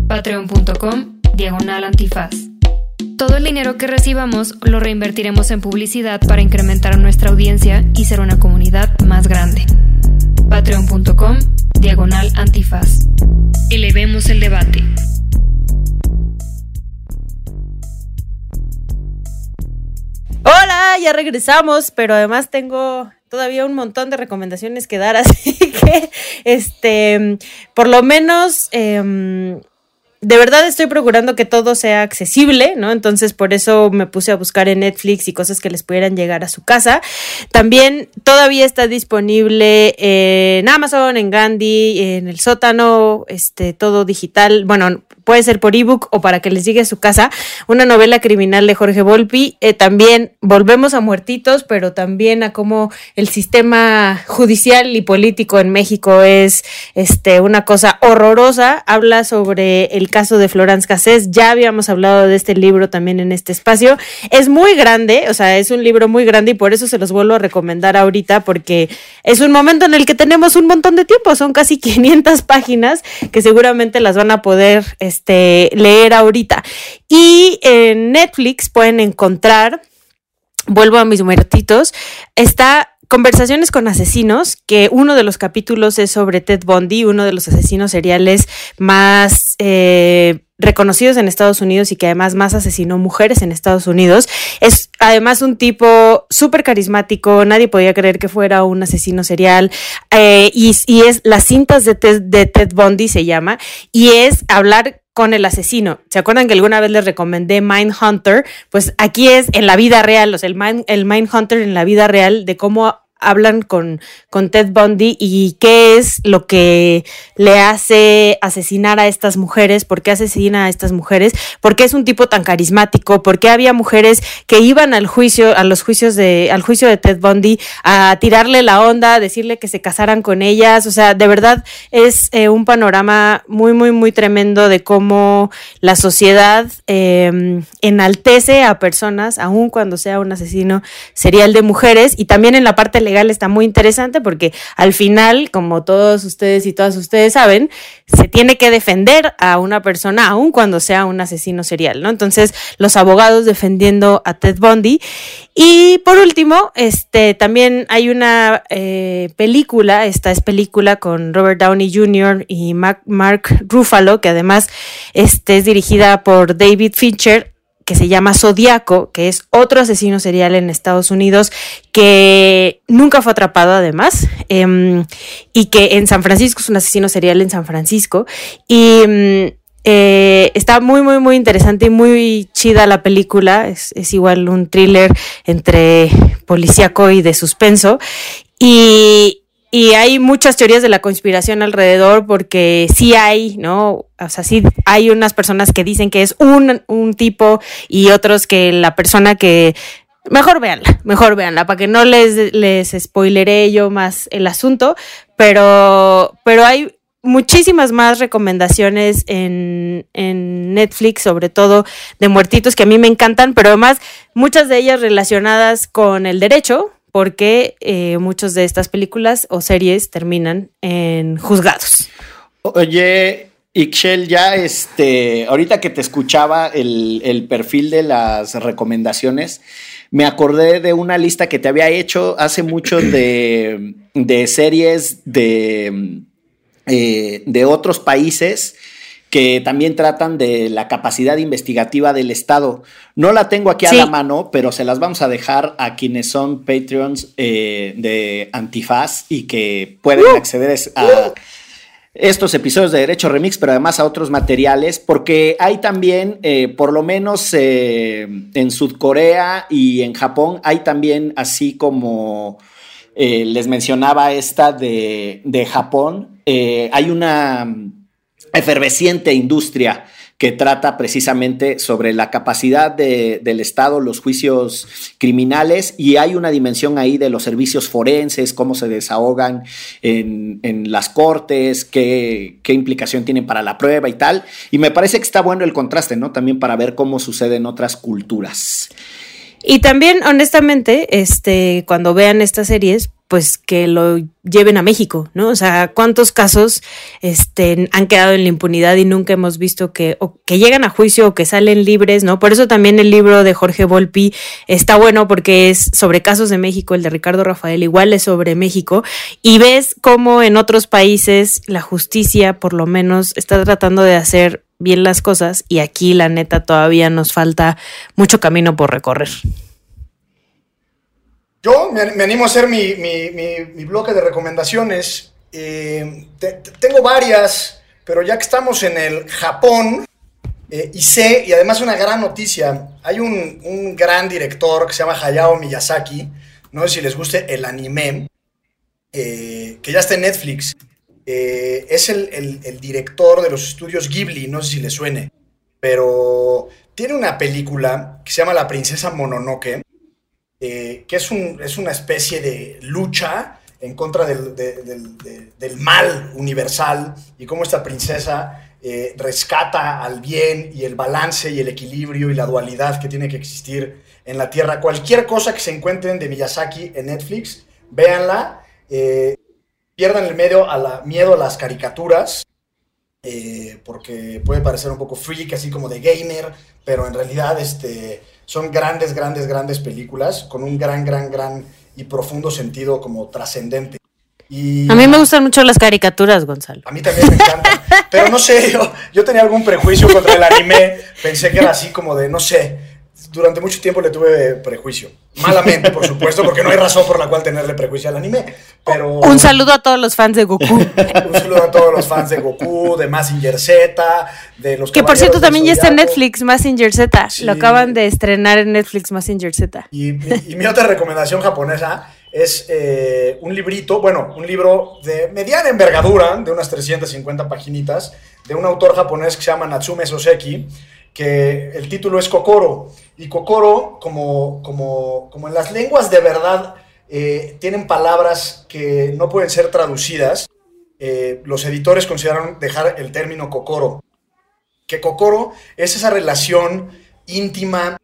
Patreon.com Diagonal Antifaz. Todo el dinero que recibamos lo reinvertiremos en publicidad para incrementar nuestra audiencia y ser una comunidad más grande. Patreon.com Diagonal Antifaz. Elevemos el debate. Regresamos, pero además tengo todavía un montón de recomendaciones que dar, así que, este, por lo menos, em, de verdad estoy procurando que todo sea accesible, ¿no? Entonces por eso me puse a buscar en Netflix y cosas que les pudieran llegar a su casa. También todavía está disponible en Amazon, en Gandhi, en el sótano, este, todo digital. Bueno, puede ser por ebook o para que les llegue a su casa, una novela criminal de Jorge Volpi. Eh, también volvemos a muertitos, pero también a cómo el sistema judicial y político en México es este, una cosa horrorosa. Habla sobre el caso de Florence Cassés. Ya habíamos hablado de este libro también en este espacio. Es muy grande, o sea, es un libro muy grande y por eso se los vuelvo a recomendar ahorita porque es un momento en el que tenemos un montón de tiempo. Son casi 500 páginas que seguramente las van a poder leer ahorita. Y en Netflix pueden encontrar, vuelvo a mis muertitos, está Conversaciones con asesinos, que uno de los capítulos es sobre Ted Bundy, uno de los asesinos seriales más eh, reconocidos en Estados Unidos y que además más asesinó mujeres en Estados Unidos. Es además un tipo súper carismático, nadie podía creer que fuera un asesino serial. Eh, y, es las cintas de Ted, de Ted Bundy se llama, y es hablar con el asesino. ¿Se acuerdan que alguna vez les recomendé Mindhunter? Pues aquí es en la vida real, o sea, el, Mind, el Mindhunter en la vida real de cómo hablan con, con Ted Bundy y qué es lo que le hace asesinar a estas mujeres, por qué asesina a estas mujeres, por qué es un tipo tan carismático, por qué había mujeres que iban al juicio, a los juicios de, al juicio de Ted Bundy a tirarle la onda, a decirle que se casaran con ellas. O sea, de verdad es eh, un panorama muy, muy, muy tremendo de cómo la sociedad em, enaltece a personas, aun cuando sea un asesino serial de mujeres, y también en la parte legal está muy interesante porque al final, como todos ustedes y todas ustedes saben, se tiene que defender a una persona aun cuando sea un asesino serial, ¿no? Entonces, los abogados defendiendo a Ted Bundy. Y por último, este, también hay una eh, película, esta es película con Robert Downey Jr. y Mark Ruffalo, que además este, es dirigida por David Fincher que se llama Zodiaco, que es otro asesino serial en Estados Unidos que nunca fue atrapado además em, y que en San Francisco es un asesino serial en San Francisco y em, eh, está muy, muy, muy interesante y muy chida la película. Es, igual un thriller entre policíaco y de suspenso. Y, y hay muchas teorías de la conspiración alrededor porque sí hay, ¿no? O sea, sí hay unas personas que dicen que es un, un tipo y otros que la persona que... Mejor véanla, mejor véanla, para que no les, les spoileré yo más el asunto, pero, pero hay muchísimas más recomendaciones en, en, Netflix, sobre todo de muertitos que a mí me encantan, pero además muchas de ellas relacionadas con el derecho, porque eh, muchas de estas películas o series terminan en juzgados. Oye, Ixchel, ya este, ahorita que te escuchaba el, perfil de las recomendaciones, me acordé de una lista que te había hecho hace mucho de, series de, eh, de otros países que también tratan de la capacidad investigativa del Estado. No la tengo aquí a la mano, pero se las vamos a dejar a quienes son Patreons eh, de Antifaz y que pueden uh. acceder a estos episodios de Derecho Remix, pero además a otros materiales, porque hay también, eh, por lo menos eh, en Sudcorea y en Japón, hay también así como... les mencionaba esta de, de Japón, hay una efervesciente industria que trata precisamente sobre la capacidad del Estado, los juicios criminales, y hay una dimensión ahí de los servicios forenses, cómo se desahogan en, las cortes, qué, implicación tienen para la prueba y tal. Y me parece que está bueno el contraste, ¿no? También para ver cómo sucede en otras culturas. Y también, honestamente, este, cuando vean estas series, pues que lo lleven a México, ¿no? O sea, ¿cuántos casos este, han quedado en la impunidad y nunca hemos visto que, o que llegan a juicio o que salen libres, ¿no? Por eso también el libro de Jorge Volpi está bueno porque es sobre casos de México, el de Ricardo Rafael igual es sobre México, y ves cómo en otros países la justicia por lo menos está tratando de hacer bien las cosas y aquí la neta todavía nos falta mucho camino por recorrer. Yo me, animo a hacer mi, bloque de recomendaciones. Eh, tengo varias, pero ya que estamos en el Japón, eh, y sé, y además una gran noticia, hay un, gran director que se llama Hayao Miyazaki, no sé si les guste el anime, eh, que ya está en Netflix. es el, director de los estudios Ghibli, no sé si le suene, pero tiene una película que se llama La princesa Mononoke, eh, que es, un, es, una especie de lucha en contra del, del mal universal y cómo esta princesa eh, rescata al bien y el balance y el equilibrio y la dualidad que tiene que existir en la Tierra. Cualquier cosa que se encuentren de Miyazaki en Netflix, véanla. Eh, pierdan el medio a la, miedo a las caricaturas, eh, porque puede parecer un poco freak, así como de gamer, pero en realidad este, son grandes, grandes, grandes películas con un gran, gran, gran y profundo sentido como trascendente a mí me gustan mucho las caricaturas, Gonzalo. A mí también me encantan. Pero no sé, yo, yo tenía algún prejuicio contra el anime. Pensé que era así como de, no sé, durante mucho tiempo le tuve prejuicio. Malamente, por supuesto, porque no hay razón por la cual tenerle prejuicio al anime. Pero... Un saludo a todos los fans de Goku. Un saludo a todos los fans de Goku, de Massinger Z, de los Que por cierto también ya está en Netflix, Massinger Z. Lo acaban de estrenar en Netflix, Massinger Z. Y, y mi otra recomendación japonesa es eh, un librito, bueno, un libro de mediana envergadura, de unas 350 paginitas, de un autor japonés que se llama Natsume Soseki, que el título es Kokoro. Y Kokoro, como, como, como en las lenguas de verdad, eh, tienen palabras que no pueden ser traducidas, eh, los editores consideraron dejar el término Kokoro. Que Kokoro es esa relación íntima,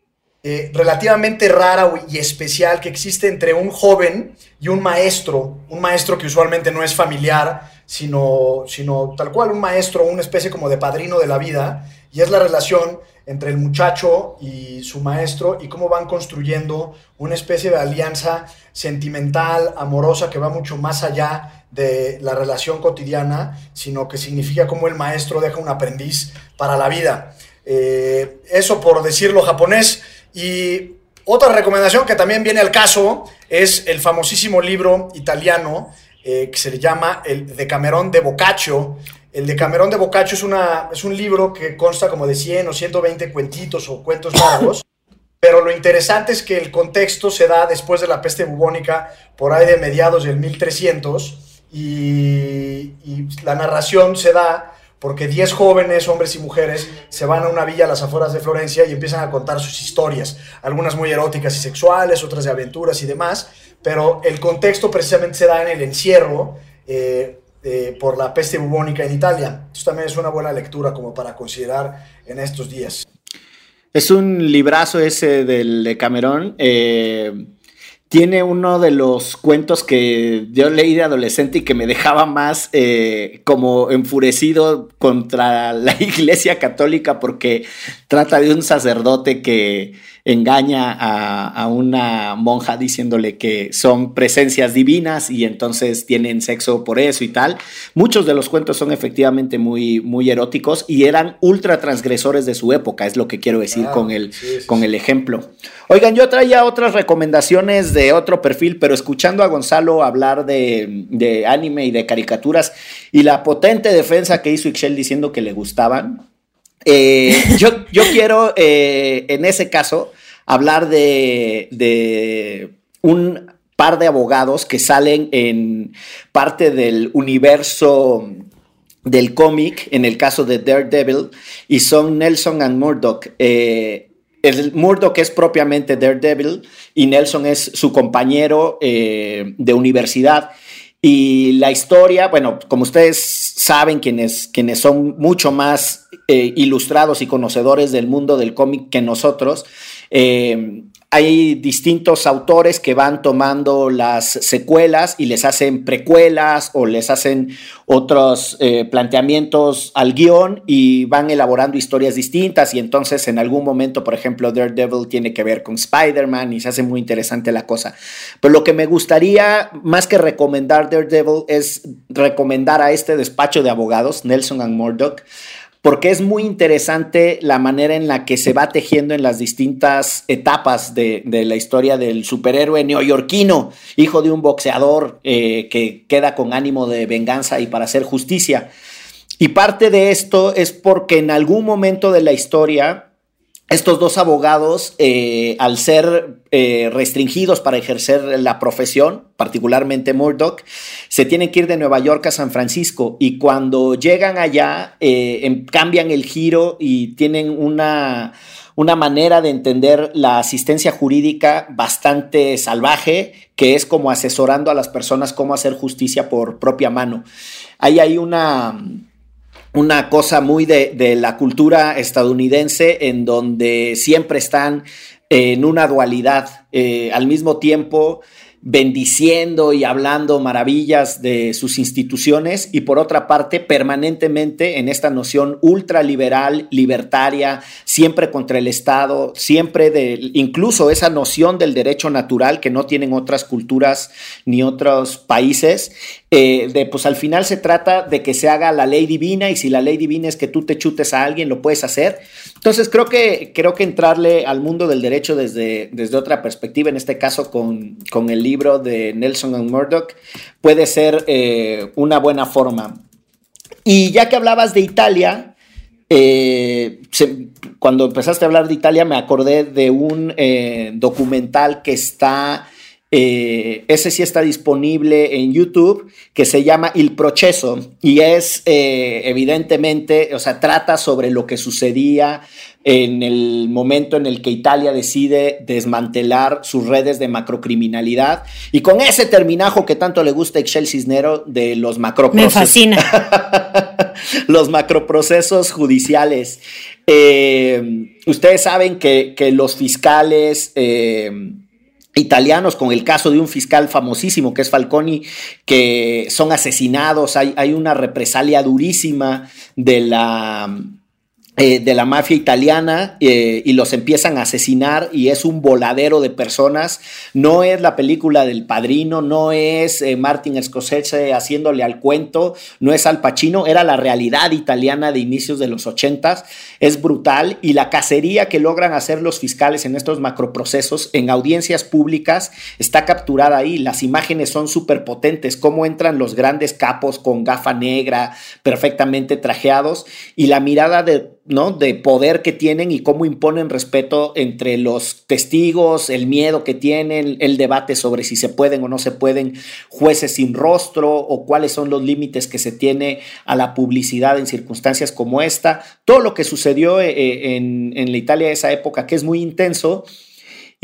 eh, relativamente rara y especial que existe entre un joven y un maestro, un maestro que usualmente no es familiar, sino, sino tal cual un maestro, una especie como de padrino de la vida, y es la relación entre el muchacho y su maestro y cómo van construyendo una especie de alianza sentimental, amorosa, que va mucho más allá de la relación cotidiana, sino que significa cómo el maestro deja un aprendiz para la vida. Eh, eso por decirlo japonés. Y otra recomendación que también viene al caso es el famosísimo libro italiano eh, que se le llama El Decamerón de Boccaccio. El Decamerón de Boccaccio es, una, es un libro que consta como de 100 o 120 cuentitos o cuentos largos. Pero lo interesante es que el contexto se da después de la peste bubónica, por ahí de mediados del 1300, y, y la narración se da porque 10 jóvenes, hombres y mujeres, se van a una villa a las afueras de Florencia y empiezan a contar sus historias, algunas muy eróticas y sexuales, otras de aventuras y demás, pero el contexto precisamente se da en el encierro eh, eh, por la peste bubónica en Italia. Esto también es una buena lectura como para considerar en estos días. Es un librazo ese del de. Eh, tiene uno de los cuentos que yo leí de adolescente y que me dejaba más eh, como enfurecido contra la Iglesia Católica porque trata de un sacerdote que engaña a, una monja diciéndole que son presencias divinas y entonces tienen sexo por eso y tal. Muchos de los cuentos son efectivamente muy, muy eróticos y eran ultra transgresores de su época, es lo que quiero decir con, el, con el ejemplo. Oigan, yo traía otras recomendaciones de otro perfil, pero escuchando a Gonzalo hablar de, anime y de caricaturas y la potente defensa que hizo Ixchel diciendo que le gustaban, eh, yo, quiero, eh, en ese caso, hablar de, un par de abogados que salen en parte del universo del cómic, en el caso de Daredevil, y son Nelson and Murdoch. Eh, Murdoch es propiamente Daredevil y Nelson es su compañero de universidad. Y la historia, bueno, como ustedes saben, quienes, quienes son mucho más eh, ilustrados y conocedores del mundo del cómic que nosotros, eh, hay distintos autores que van tomando las secuelas y les hacen precuelas o les hacen otros eh, planteamientos al guion y van elaborando historias distintas y entonces en algún momento, por ejemplo, Daredevil tiene que ver con Spider-Man y se hace muy interesante la cosa. Pero lo que me gustaría, más que recomendar Daredevil, es recomendar a este despacho de abogados, Nelson and Murdoch, porque es muy interesante la manera en la que se va tejiendo en las distintas etapas de, la historia del superhéroe neoyorquino, hijo de un boxeador eh, que queda con ánimo de venganza y para hacer justicia. Y parte de esto es porque en algún momento de la historia estos dos abogados, eh, al ser eh, restringidos para ejercer la profesión, particularmente Murdoch, se tienen que ir de Nueva York a San Francisco y cuando llegan allá eh, em, cambian el giro y tienen una, una manera de entender la asistencia jurídica bastante salvaje, que es como asesorando a las personas cómo hacer justicia por propia mano. Ahí hay una una cosa muy de, la cultura estadounidense en donde siempre están en una dualidad. Eh, al mismo tiempo, bendiciendo y hablando maravillas de sus instituciones y por otra parte permanentemente en esta noción ultraliberal, libertaria, siempre contra el Estado, siempre de incluso esa noción del derecho natural que no tienen otras culturas ni otros países, eh, pues al final se trata de que se haga la ley divina y si la ley divina es que tú te chutes a alguien, lo puedes hacer. Entonces creo que, creo que entrarle al mundo del derecho desde, desde otra perspectiva, en este caso con, con el libro de Nelson and Murdoch, puede ser eh, una buena forma. Y ya que hablabas de Italia, eh, cuando empezaste a hablar de Italia me acordé de un documental que está, ese sí está disponible en YouTube, que se llama Il Proceso y es evidentemente, o sea, trata sobre lo que sucedía en el momento en el que Italia decide desmantelar sus redes de macrocriminalidad y con ese terminajo que tanto le gusta a Excel Cisnero de los macroprocesos. Me fascina. los macroprocesos judiciales. Eh, ustedes saben que, los fiscales... Italianos, con el caso de un fiscal famosísimo que es Falconi, que son asesinados, hay, hay una represalia durísima de la eh, de la mafia italiana eh, y los empiezan a asesinar y es un voladero de personas. No es la película del padrino, no es eh, Martin Scorsese haciéndole al cuento, no es Al Pacino, era la realidad italiana de inicios de los ochentas. Es brutal y la cacería que logran hacer los fiscales en estos macroprocesos en audiencias públicas está capturada ahí. Las imágenes son súper potentes, cómo entran los grandes capos con gafa negra, perfectamente trajeados y la mirada de ¿no? de poder que tienen y cómo imponen respeto entre los testigos, el miedo que tienen, el debate sobre si se pueden o no se pueden jueces sin rostro o cuáles son los límites que se tiene a la publicidad en circunstancias como esta. Todo lo que sucedió eh, eh, en, en la Italia de esa época, que es muy intenso,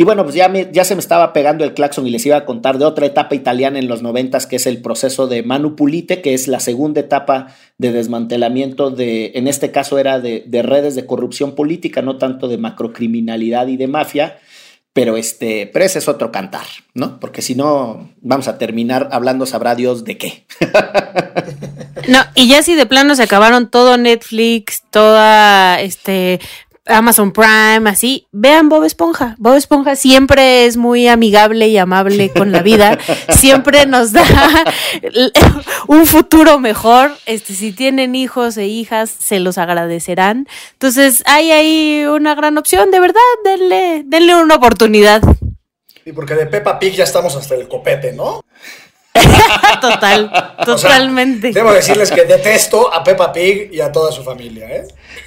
y bueno, pues ya, ya se me estaba pegando el claxon y les iba a contar de otra etapa italiana en los noventas, que es el proceso de Manu Pulite, que es la segunda etapa de desmantelamiento de, en este caso era de, redes de corrupción política, no tanto de macrocriminalidad y de mafia, pero este, pero ese es otro cantar, ¿no? Porque si no, vamos a terminar hablando, sabrá Dios de qué. No, y ya si de plano se acabaron todo Netflix, toda este Amazon Prime, así, vean Bob Esponja. Bob Esponja siempre es muy amigable y amable con la vida, siempre nos da un futuro mejor. Este, si tienen hijos e hijas, se los agradecerán. Entonces, hay ahí una gran opción, de verdad, denle, denle una oportunidad. Y porque de Peppa Pig ya estamos hasta el copete, ¿no? Total, totalmente. debo decirles que detesto a Peppa Pig y a toda su familia, ¿eh?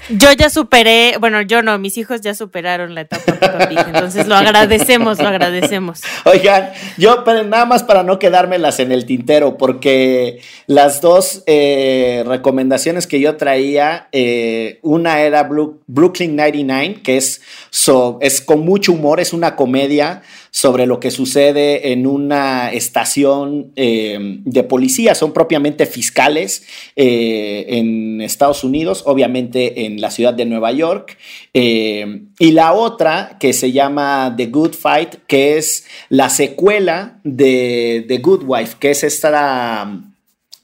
Yo ya superé, bueno, yo no, mis hijos ya superaron la etapa de Peppa Pig, entonces lo agradecemos, lo agradecemos. Oigan, yo nada más para no quedármelas en el tintero, porque las dos eh, recomendaciones que yo traía, eh, una era Brooklyn 99, que es, es con mucho humor, es una comedia sobre lo que sucede en una estación eh, de policía. Son propiamente fiscales eh, en Estados Unidos, obviamente en la ciudad de Nueva York. Eh, y la otra que se llama The Good Fight, que es la secuela de The Good Wife, que es esta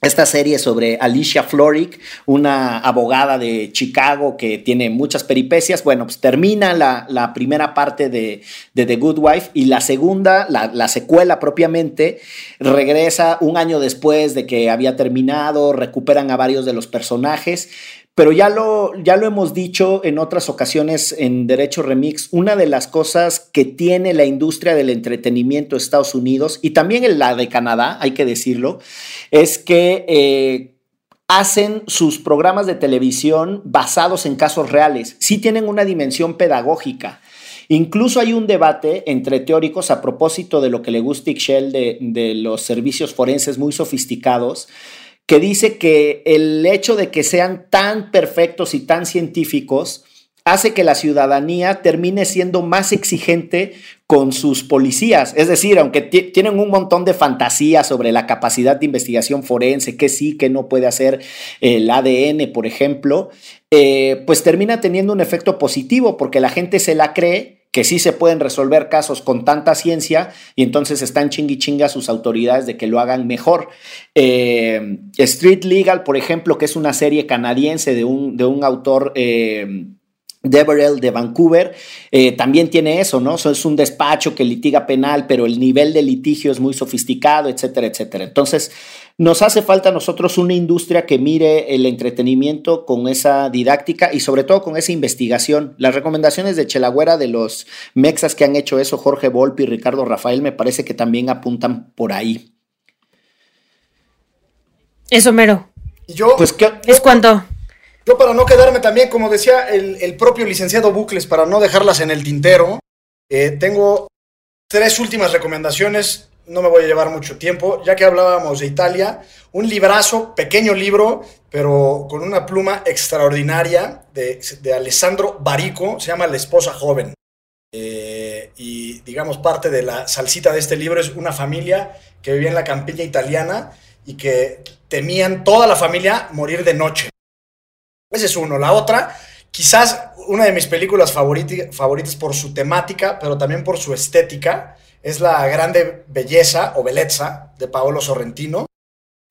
esta serie sobre Alicia Florrick, una abogada de Chicago que tiene muchas peripecias. Bueno, pues termina la, primera parte de, The Good Wife y la segunda, la, la, secuela propiamente, regresa un año después de que había terminado, recuperan a varios de los personajes pero ya lo, ya lo hemos dicho en otras ocasiones en Derecho Remix, una de las cosas que tiene la industria del entretenimiento de Estados Unidos y también la de Canadá, hay que decirlo, es que eh, hacen sus programas de televisión basados en casos reales. Sí tienen una dimensión pedagógica. Incluso hay un debate entre teóricos a propósito de lo que le gusta Ixchel de, de los servicios forenses muy sofisticados, que dice que el hecho de que sean tan perfectos y tan científicos hace que la ciudadanía termine siendo más exigente con sus policías. Es decir, aunque tienen un montón de fantasías sobre la capacidad de investigación forense, que sí, que no puede hacer el ADN, por ejemplo, eh, pues termina teniendo un efecto positivo porque la gente se la cree que sí se pueden resolver casos con tanta ciencia y entonces están chingui chinga sus autoridades de que lo hagan mejor. Eh, Street Legal, por ejemplo, que es una serie canadiense de un, de un autor... Eh, Deverell de Vancouver eh, también tiene eso, ¿no? es un despacho que litiga penal, pero el nivel de litigio es muy sofisticado, etcétera, etcétera. Entonces, nos hace falta a nosotros una industria que mire el entretenimiento con esa didáctica y sobre todo con esa investigación. Las recomendaciones de Chelagüera de los mexas que han hecho eso, Jorge Volpi y Ricardo Rafael, me parece que también apuntan por ahí. Eso mero. ¿Y yo? Pues, ¿qué? ¿Es cuánto? Yo para no quedarme también, como decía el, propio licenciado Bucles, para no dejarlas en el tintero, eh, tengo tres últimas recomendaciones, no me voy a llevar mucho tiempo, ya que hablábamos de Italia, un librazo, pequeño libro, pero con una pluma extraordinaria de, Alessandro Barico, se llama La esposa joven. Eh, y digamos, parte de la salsita de este libro es una familia que vivía en la campiña italiana y que temían toda la familia morir de noche. Ese es uno. La otra, quizás una de mis películas favoritas por su temática, pero también por su estética, es La Grande Belleza o Bellezza de Paolo Sorrentino,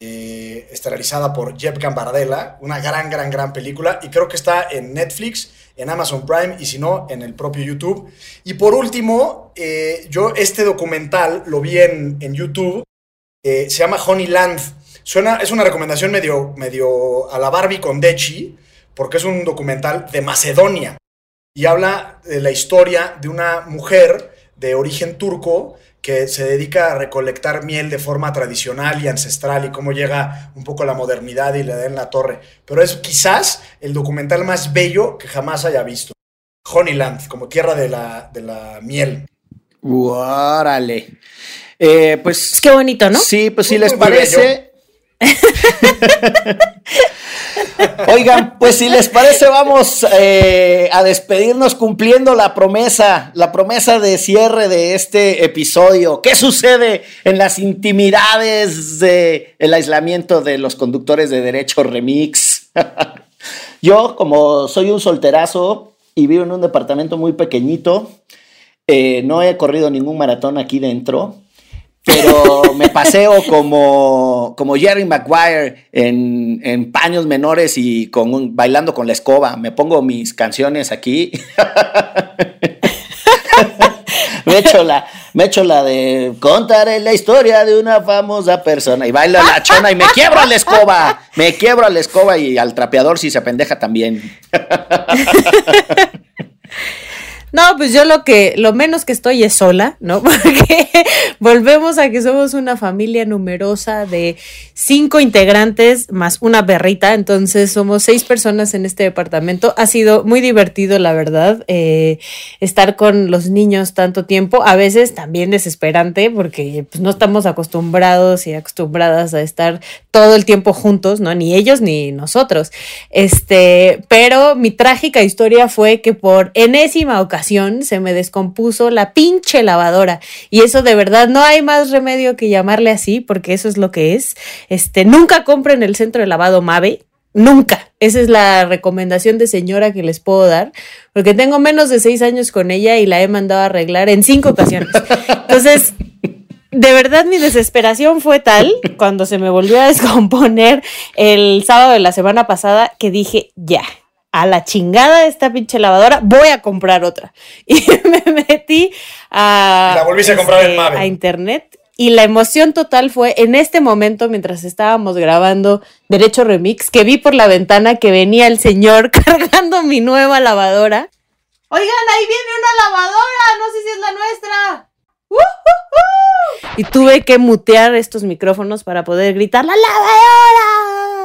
eh, esterilizada por Jeb Gambardella, una gran, gran, gran película, y creo que está en Netflix, en Amazon Prime, y si no, en el propio YouTube. Y por último, eh, yo este documental lo vi en, en YouTube, eh, se llama Honeyland. Suena, es una recomendación medio, medio a la Barbie con Dechi, porque es un documental de Macedonia y habla de la historia de una mujer de origen turco que se dedica a recolectar miel de forma tradicional y ancestral y cómo llega un poco la modernidad y le da en la torre. Pero es quizás el documental más bello que jamás haya visto. Honeyland, como tierra de la, de la miel. Órale. Eh, pues. Qué bonito, ¿no? Sí, pues si les parece. Oigan, pues si les parece, vamos eh, a despedirnos cumpliendo la promesa, la promesa de cierre de este episodio. ¿Qué sucede en las intimidades del el aislamiento de los conductores de Derecho Remix? Yo, como soy un solterazo y vivo en un departamento muy pequeñito, eh, no he corrido ningún maratón aquí dentro pero me paseo como, como Jerry Maguire en, paños menores y con bailando con la escoba. Me pongo mis canciones aquí. me echo la, me echo la de contaré la historia de una famosa persona y bailo la chona y me quiebro a la escoba. Me quiebro a la escoba y al trapeador si se pendeja también. No, pues yo lo que, lo menos que estoy es sola, ¿no? Porque volvemos a que somos una familia numerosa de cinco integrantes más una perrita, entonces somos seis personas en este departamento. Ha sido muy divertido, la verdad, eh, estar con los niños tanto tiempo, a veces también desesperante, porque pues, no estamos acostumbrados y acostumbradas a estar todo el tiempo juntos, ¿no? Ni ellos ni nosotros. Este, pero mi trágica historia fue que por enésima ocasión, se me descompuso la pinche lavadora. Y eso de verdad no hay más remedio que llamarle así, porque eso es lo que es. Este, nunca compren el centro de lavado Mave. Nunca. Esa es la recomendación de señora que les puedo dar, porque tengo menos de seis años con ella y la he mandado a arreglar en cinco ocasiones. Entonces, de verdad mi desesperación fue tal cuando se me volvió a descomponer el sábado de la semana pasada que dije, ya, a la chingada de esta pinche lavadora, voy a comprar otra. Y me metí a, la volviste a, comprar en este, a internet y la emoción total fue en este momento, mientras estábamos grabando Derecho Remix, que vi por la ventana que venía el señor cargando mi nueva lavadora. Oigan, ahí viene una lavadora, no sé si es la nuestra. Y tuve que mutear estos micrófonos para poder gritar ¡La lavadora!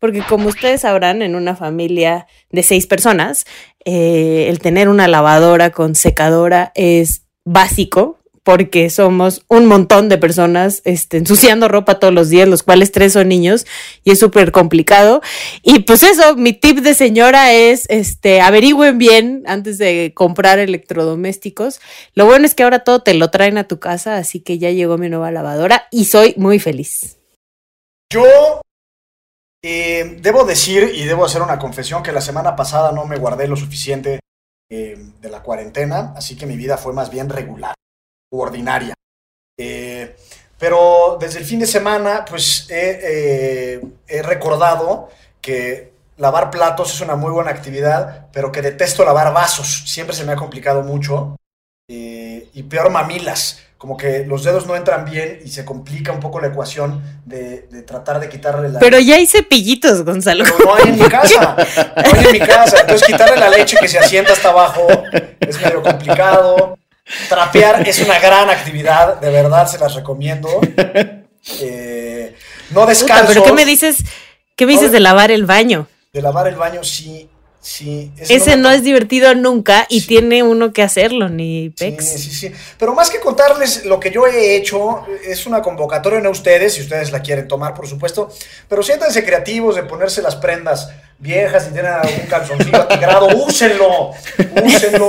Porque como ustedes sabrán, en una familia de seis personas, eh, el tener una lavadora con secadora es básico porque somos un montón de personas este, ensuciando ropa todos los días, los cuales tres son niños, y es súper complicado. Y pues eso, mi tip de señora es, este, averigüen bien antes de comprar electrodomésticos. Lo bueno es que ahora todo te lo traen a tu casa, así que ya llegó mi nueva lavadora y soy muy feliz. Yo eh, debo decir y debo hacer una confesión que la semana pasada no me guardé lo suficiente eh, de la cuarentena, así que mi vida fue más bien regular ordinaria. Eh, pero desde el fin de semana, pues he, eh, recordado que lavar platos es una muy buena actividad, pero que detesto lavar vasos. Siempre se me ha complicado mucho. Y peor mamilas. Como que los dedos no entran bien y se complica un poco la ecuación de, tratar de quitarle la... Pero ya hay cepillitos, Gonzalo. no hay en mi casa. No hay en mi casa. Entonces quitarle la leche que se asienta hasta abajo es medio complicado. Trapear es una gran actividad, de verdad se las recomiendo. Eh, no descanso. pero ¿qué me dices? ¿Qué me dices de lavar el baño? De lavar el baño, sí. Sí, ese no, es divertido nunca y tiene uno que hacerlo, ni pex. Sí, sí, sí. Pero más que contarles lo que yo he hecho, es una convocatoria en ustedes, si ustedes la quieren tomar, por supuesto. Pero siéntanse creativos de ponerse las prendas viejas, si tienen algún calzoncillo atigrado, úsenlo, úsenlo.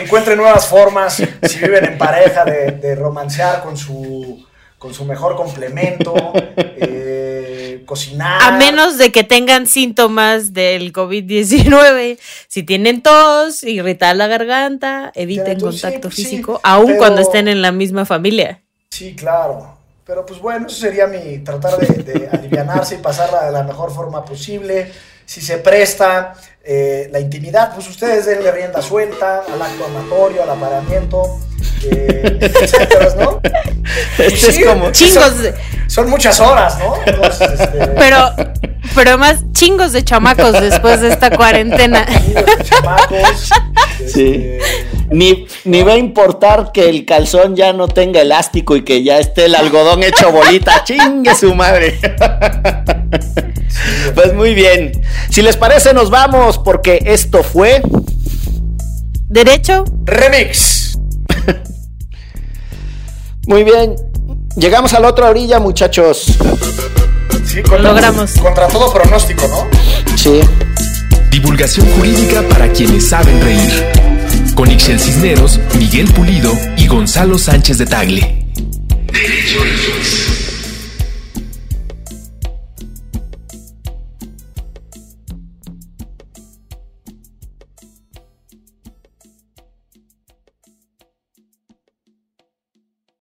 Encuentren nuevas formas, si viven en pareja, de, de romancear con su, con su mejor complemento. Eh, cocinar. A menos de que tengan síntomas del COVID-19. Si tienen tos, irritar la garganta, eviten contacto físico, aun cuando estén en la misma familia. Sí, claro. Pero pues bueno, eso sería mi tratar de, de alivianarse y pasarla de la mejor forma posible. Si se presta eh, la intimidad, pues ustedes denle rienda suelta al acto amatorio, al aparamiento, eh, etcétera, ¿no? Este es como chingos. Son, muchas horas, ¿no? Este, pero, pero más chingos de chamacos después de esta cuarentena. de chamacos. Sí. Este, ni, ni va a importar que el calzón ya no tenga elástico y que ya esté el algodón hecho bolita. Chingue su madre. Pues muy bien. Si les parece, nos vamos porque esto fue. Derecho. Remix. Muy bien. Llegamos a la otra orilla, muchachos. Sí, logramos. Contra todo pronóstico, ¿no? Sí. Divulgación jurídica para quienes saben reír. Con Ixel Cisneros, Miguel Pulido y Gonzalo Sánchez de Tagle. Derecho